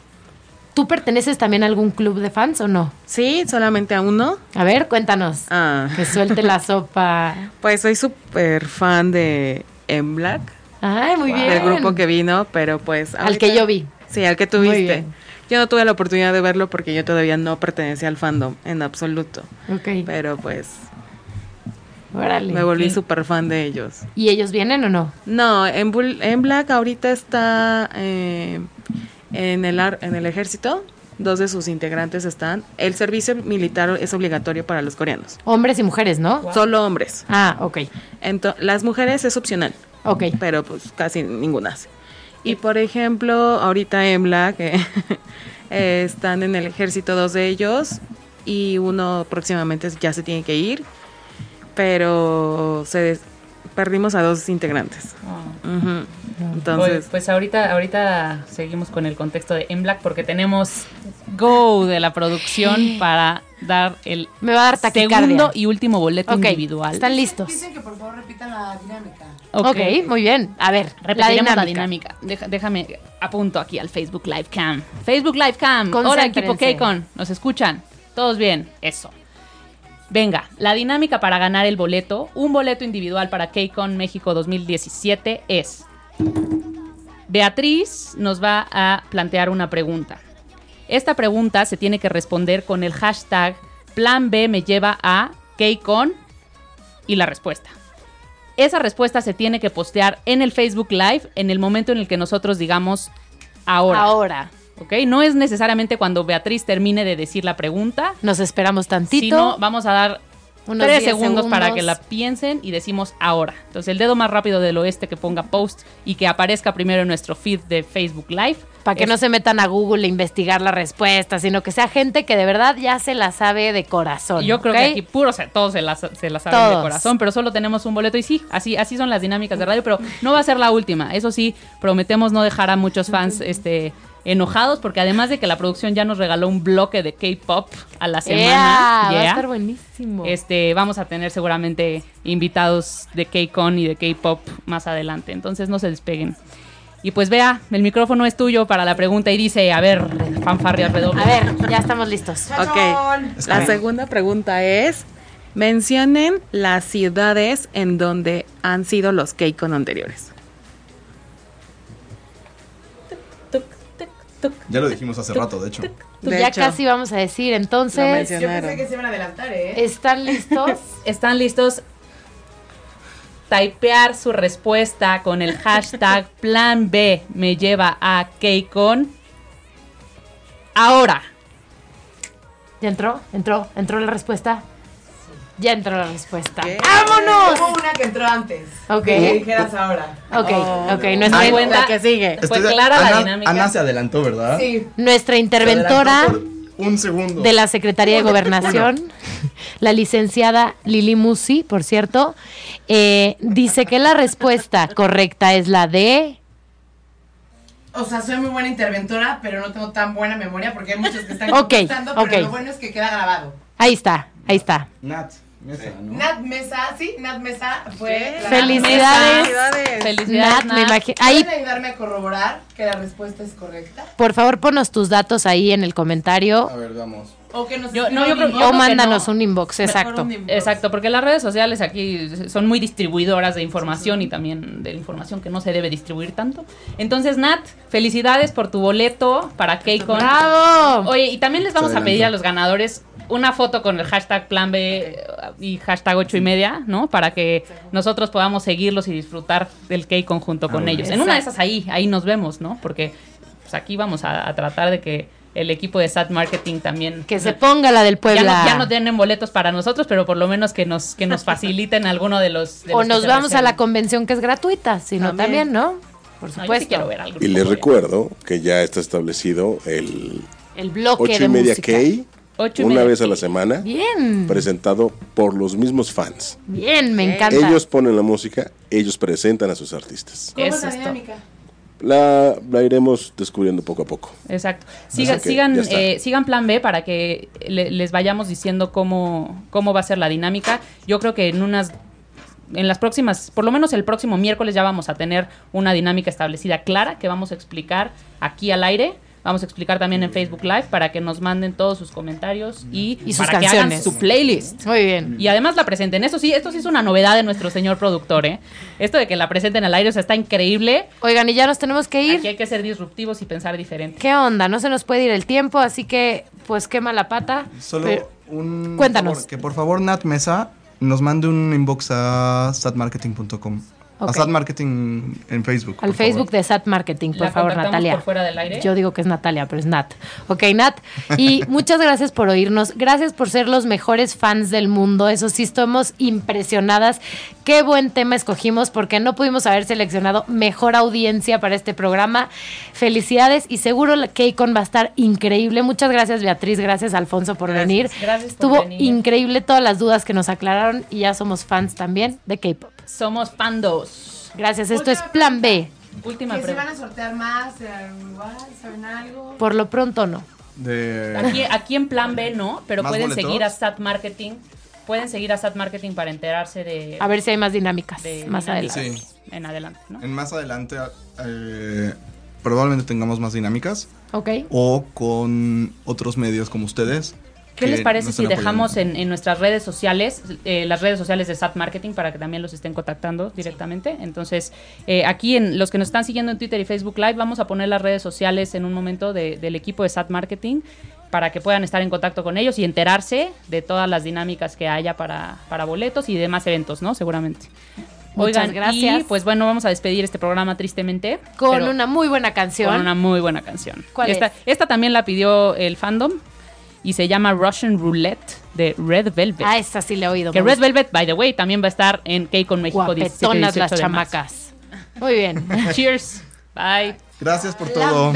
¿Tú perteneces también a algún club de fans o no? Sí, solamente a uno. A ver, cuéntanos. Ah, Que suelte la sopa. *laughs* pues soy súper fan de M Black, Ay, muy bien. del grupo que vino, pero pues. Al que yo vi. Sí, al que Muy tuviste. bien. Yo no tuve la oportunidad de verlo porque yo todavía no pertenecía al fandom en absoluto. Ok. Pero pues Órale. me volví Sí. súper fan de ellos. ¿Y ellos vienen o no? No, en, Bull- en Black ahorita está eh, en, el ar- en el ejército. Dos de sus integrantes están. El servicio militar es obligatorio para los coreanos. Hombres y mujeres, ¿no? Solo hombres. Ah, ok. Ento- las mujeres es opcional. Ok. pero pues casi ninguna hace. Y por ejemplo, ahorita en Black *laughs* eh, están en el ejército dos de ellos y uno próximamente ya se tiene que ir, pero se des- perdimos a dos integrantes. Ah. Pues, Entonces, pues ahorita, ahorita seguimos con el contexto de En Black porque tenemos go de la producción para dar el Me va a dar segundo y último boleto individual. ¿Están listos? Dicen que por favor repitan la dinámica. Ok, muy bien. A ver, Repetiremos la la dinámica. Deja- déjame apunto aquí al Facebook Live Cam. Facebook Live Cam. Hola equipo K-Con. ¿Nos escuchan? ¿Todos bien? Eso. Venga, la dinámica para ganar el boleto, un boleto individual para K-Con México 2017 es... Beatriz nos va a plantear una pregunta. Esta pregunta se tiene que responder con el hashtag Plan B me lleva a KCON y la respuesta. Esa respuesta se tiene que postear en el Facebook Live en el momento en el que nosotros digamos ahora. Ahora. ¿Ok? No es necesariamente cuando Beatriz termine de decir la pregunta, Nos esperamos tantito. sino vamos a dar Unos tres 10 segundos, para que la piensen y decimos ahora. Entonces el dedo más rápido del oeste que ponga post y que aparezca primero en nuestro feed de Facebook Live. Para que es- no se metan a Google a investigar la respuesta, sino que sea gente que de verdad ya se la sabe de corazón. Yo creo que aquí puro, o sea, todos se la, se la saben de corazón, pero solo tenemos un boleto y sí, así, así son las dinámicas de radio, pero no va a ser la última. Eso sí, prometemos no dejar a muchos fans este, enojados, porque además de que la producción ya nos regaló un bloque de K-pop a la semana. Va a estar buenísimo. este, vamos a tener seguramente invitados de K-Con y de K-Pop más adelante, entonces no se despeguen. Y pues vea, el micrófono es tuyo para la pregunta y dice, a ver, fanfarrias redobles. A ver, ya estamos listos. ok. La segunda pregunta es, mencionen las ciudades en donde han sido los K-Con anteriores. Ya lo dijimos hace rato, de hecho. De ya hecho, casi vamos a decir, lo entonces. Yo pensé que se iban a adelantar, ¿eh? ¿están listos? *laughs* ¿Están listos? Typear su respuesta con el hashtag *laughs* Plan B me lleva a KCON. Ahora. ¿Ya entró? ¿Entró? ¿Entró la respuesta? Ya entró la respuesta. ¿Qué? ¡Vámonos! Hubo una que entró antes. Ok. Que dijeras ahora. Ok, Oh. ok. Nuestra, Ay, cuenta. La que sigue. Fue de- clara la dinámica. Ana se adelantó, ¿verdad? Sí. nuestra interventora un segundo. de la Secretaría de Gobernación, *laughs* la licenciada Lili Musi, por cierto, eh, dice que la respuesta correcta es la de... O sea, soy muy buena interventora, pero no tengo tan buena memoria porque hay muchos que están Ok, contestando, pero lo bueno es que queda grabado. Ahí está, ahí está. Nat, mesa, ¿no? Nat Mesa, sí, Nat Mesa fue... La- Felicidades. Felicidades. Felicidades. Nat, me Nat. imagino... Ahí, ¿Pueden ayudarme a corroborar que la respuesta es correcta. Por favor, ponos tus datos ahí en el comentario A ver, vamos. O que nos Yo- no, escriban yo creo- un yo o mándanos no. un inbox, exacto. un inbox. Exacto, porque las redes sociales aquí son muy distribuidoras de información y también de información que no se debe distribuir tanto. Entonces, Nat, felicidades por tu boleto para KCON. ¡Bravo! Oye, y también les vamos a pedir a los ganadores una foto con el hashtag plan B y hashtag ocho y media, ¿no? Para que nosotros podamos seguirlos y disfrutar del KCON junto con Ah, ellos. En una de esas ahí, ahí nos vemos, ¿no? Porque pues aquí vamos a, a tratar de que el equipo de SAT Marketing también... Que se ponga la del Ya Puebla. no, ya no tienen boletos para nosotros, pero por lo menos que nos, que nos faciliten alguno de los. de o los que nos vamos a la convención que es gratuita, sino también, También. ¿no? Por No, supuesto. quiero ver algo. Y les recuerdo que ya está establecido el el bloque 8 de y media música. K, Ocho y una vez a la semana, Bien, presentado por los mismos fans. bien, me encanta. Ellos ponen la música, ellos presentan a sus artistas. ¿Cómo es Eso la es todo. La, la iremos descubriendo poco a poco. Exacto. Siga- sigan, eh, sigan plan B para que le- les vayamos diciendo cómo, cómo va a ser la dinámica. Yo creo que en unas. En las próximas, por lo menos el próximo miércoles ya vamos a tener una dinámica establecida clara que vamos a explicar aquí al aire. Vamos a explicar también en Facebook Live para que nos manden todos sus comentarios y, Y sus para que canciones. hagan su playlist. Muy bien. Y además la presenten. Eso sí, esto sí es una novedad de nuestro señor productor, ¿eh? Esto de que la presenten al aire, o sea, está increíble. Oigan, y ya nos tenemos que ir. Aquí hay que ser disruptivos y pensar diferente. ¿Qué onda? No se nos puede ir el tiempo, así que pues quema la pata. Solo Pero- un Cuéntanos. favor, que por favor Nat Mesa nos mande un inbox a statmarketing.com. Ok. A Sat Marketing en Facebook. Al Facebook favor. de SAT Marketing, por ¿La favor, Natalia. por fuera del aire? Yo digo que es Natalia, pero es Nat. Ok, Nat. Y *laughs* muchas gracias por oírnos. Gracias por ser los mejores fans del mundo. Eso sí, estamos impresionadas. Qué buen tema escogimos porque no pudimos haber seleccionado mejor audiencia para este programa. Felicidades y seguro la KCON va a estar increíble. Muchas gracias, Beatriz. Gracias, Alfonso, por Gracias. venir. Gracias por Estuvo venir. increíble todas las dudas que nos aclararon y ya somos fans también de K-pop. Somos pandos. Gracias. Esto es Plan B. Última ¿Que se van pregunta. a sortear más? ¿Saben algo? Por lo pronto no. De... Aquí, aquí en plan B no, pero ¿Más pueden boletos? seguir a SAT Marketing. Pueden seguir a SAT Marketing para enterarse de, A ver si hay más dinámicas de más dinámicas adelante. Sí. en adelante, ¿no? En más adelante eh, probablemente tengamos más dinámicas Ok. o con otros medios como ustedes. ¿Qué les parece si dejamos en, en nuestras redes sociales, eh, las redes sociales de SAT Marketing, para que también los estén contactando directamente? Entonces, eh, aquí en los que nos están siguiendo en Twitter y Facebook Live, vamos a poner las redes sociales en un momento de- del equipo de SAT Marketing para que puedan estar en contacto con ellos y enterarse de todas las dinámicas que haya para, para boletos y demás eventos, ¿no? Seguramente. Muchas gracias. Y pues bueno, vamos a despedir este programa tristemente. Con una muy buena canción. con una muy buena canción. ¿Cuál esta, es? esta también la pidió el fandom y se llama Russian Roulette de Red Velvet. Ah, esta sí le he oído. que Red Velvet, by the way, también va a estar en K-Con México 17 y Guapetonas 18 las de marzo. chamacas. Muy bien. *laughs* Cheers. Bye. Gracias por todo.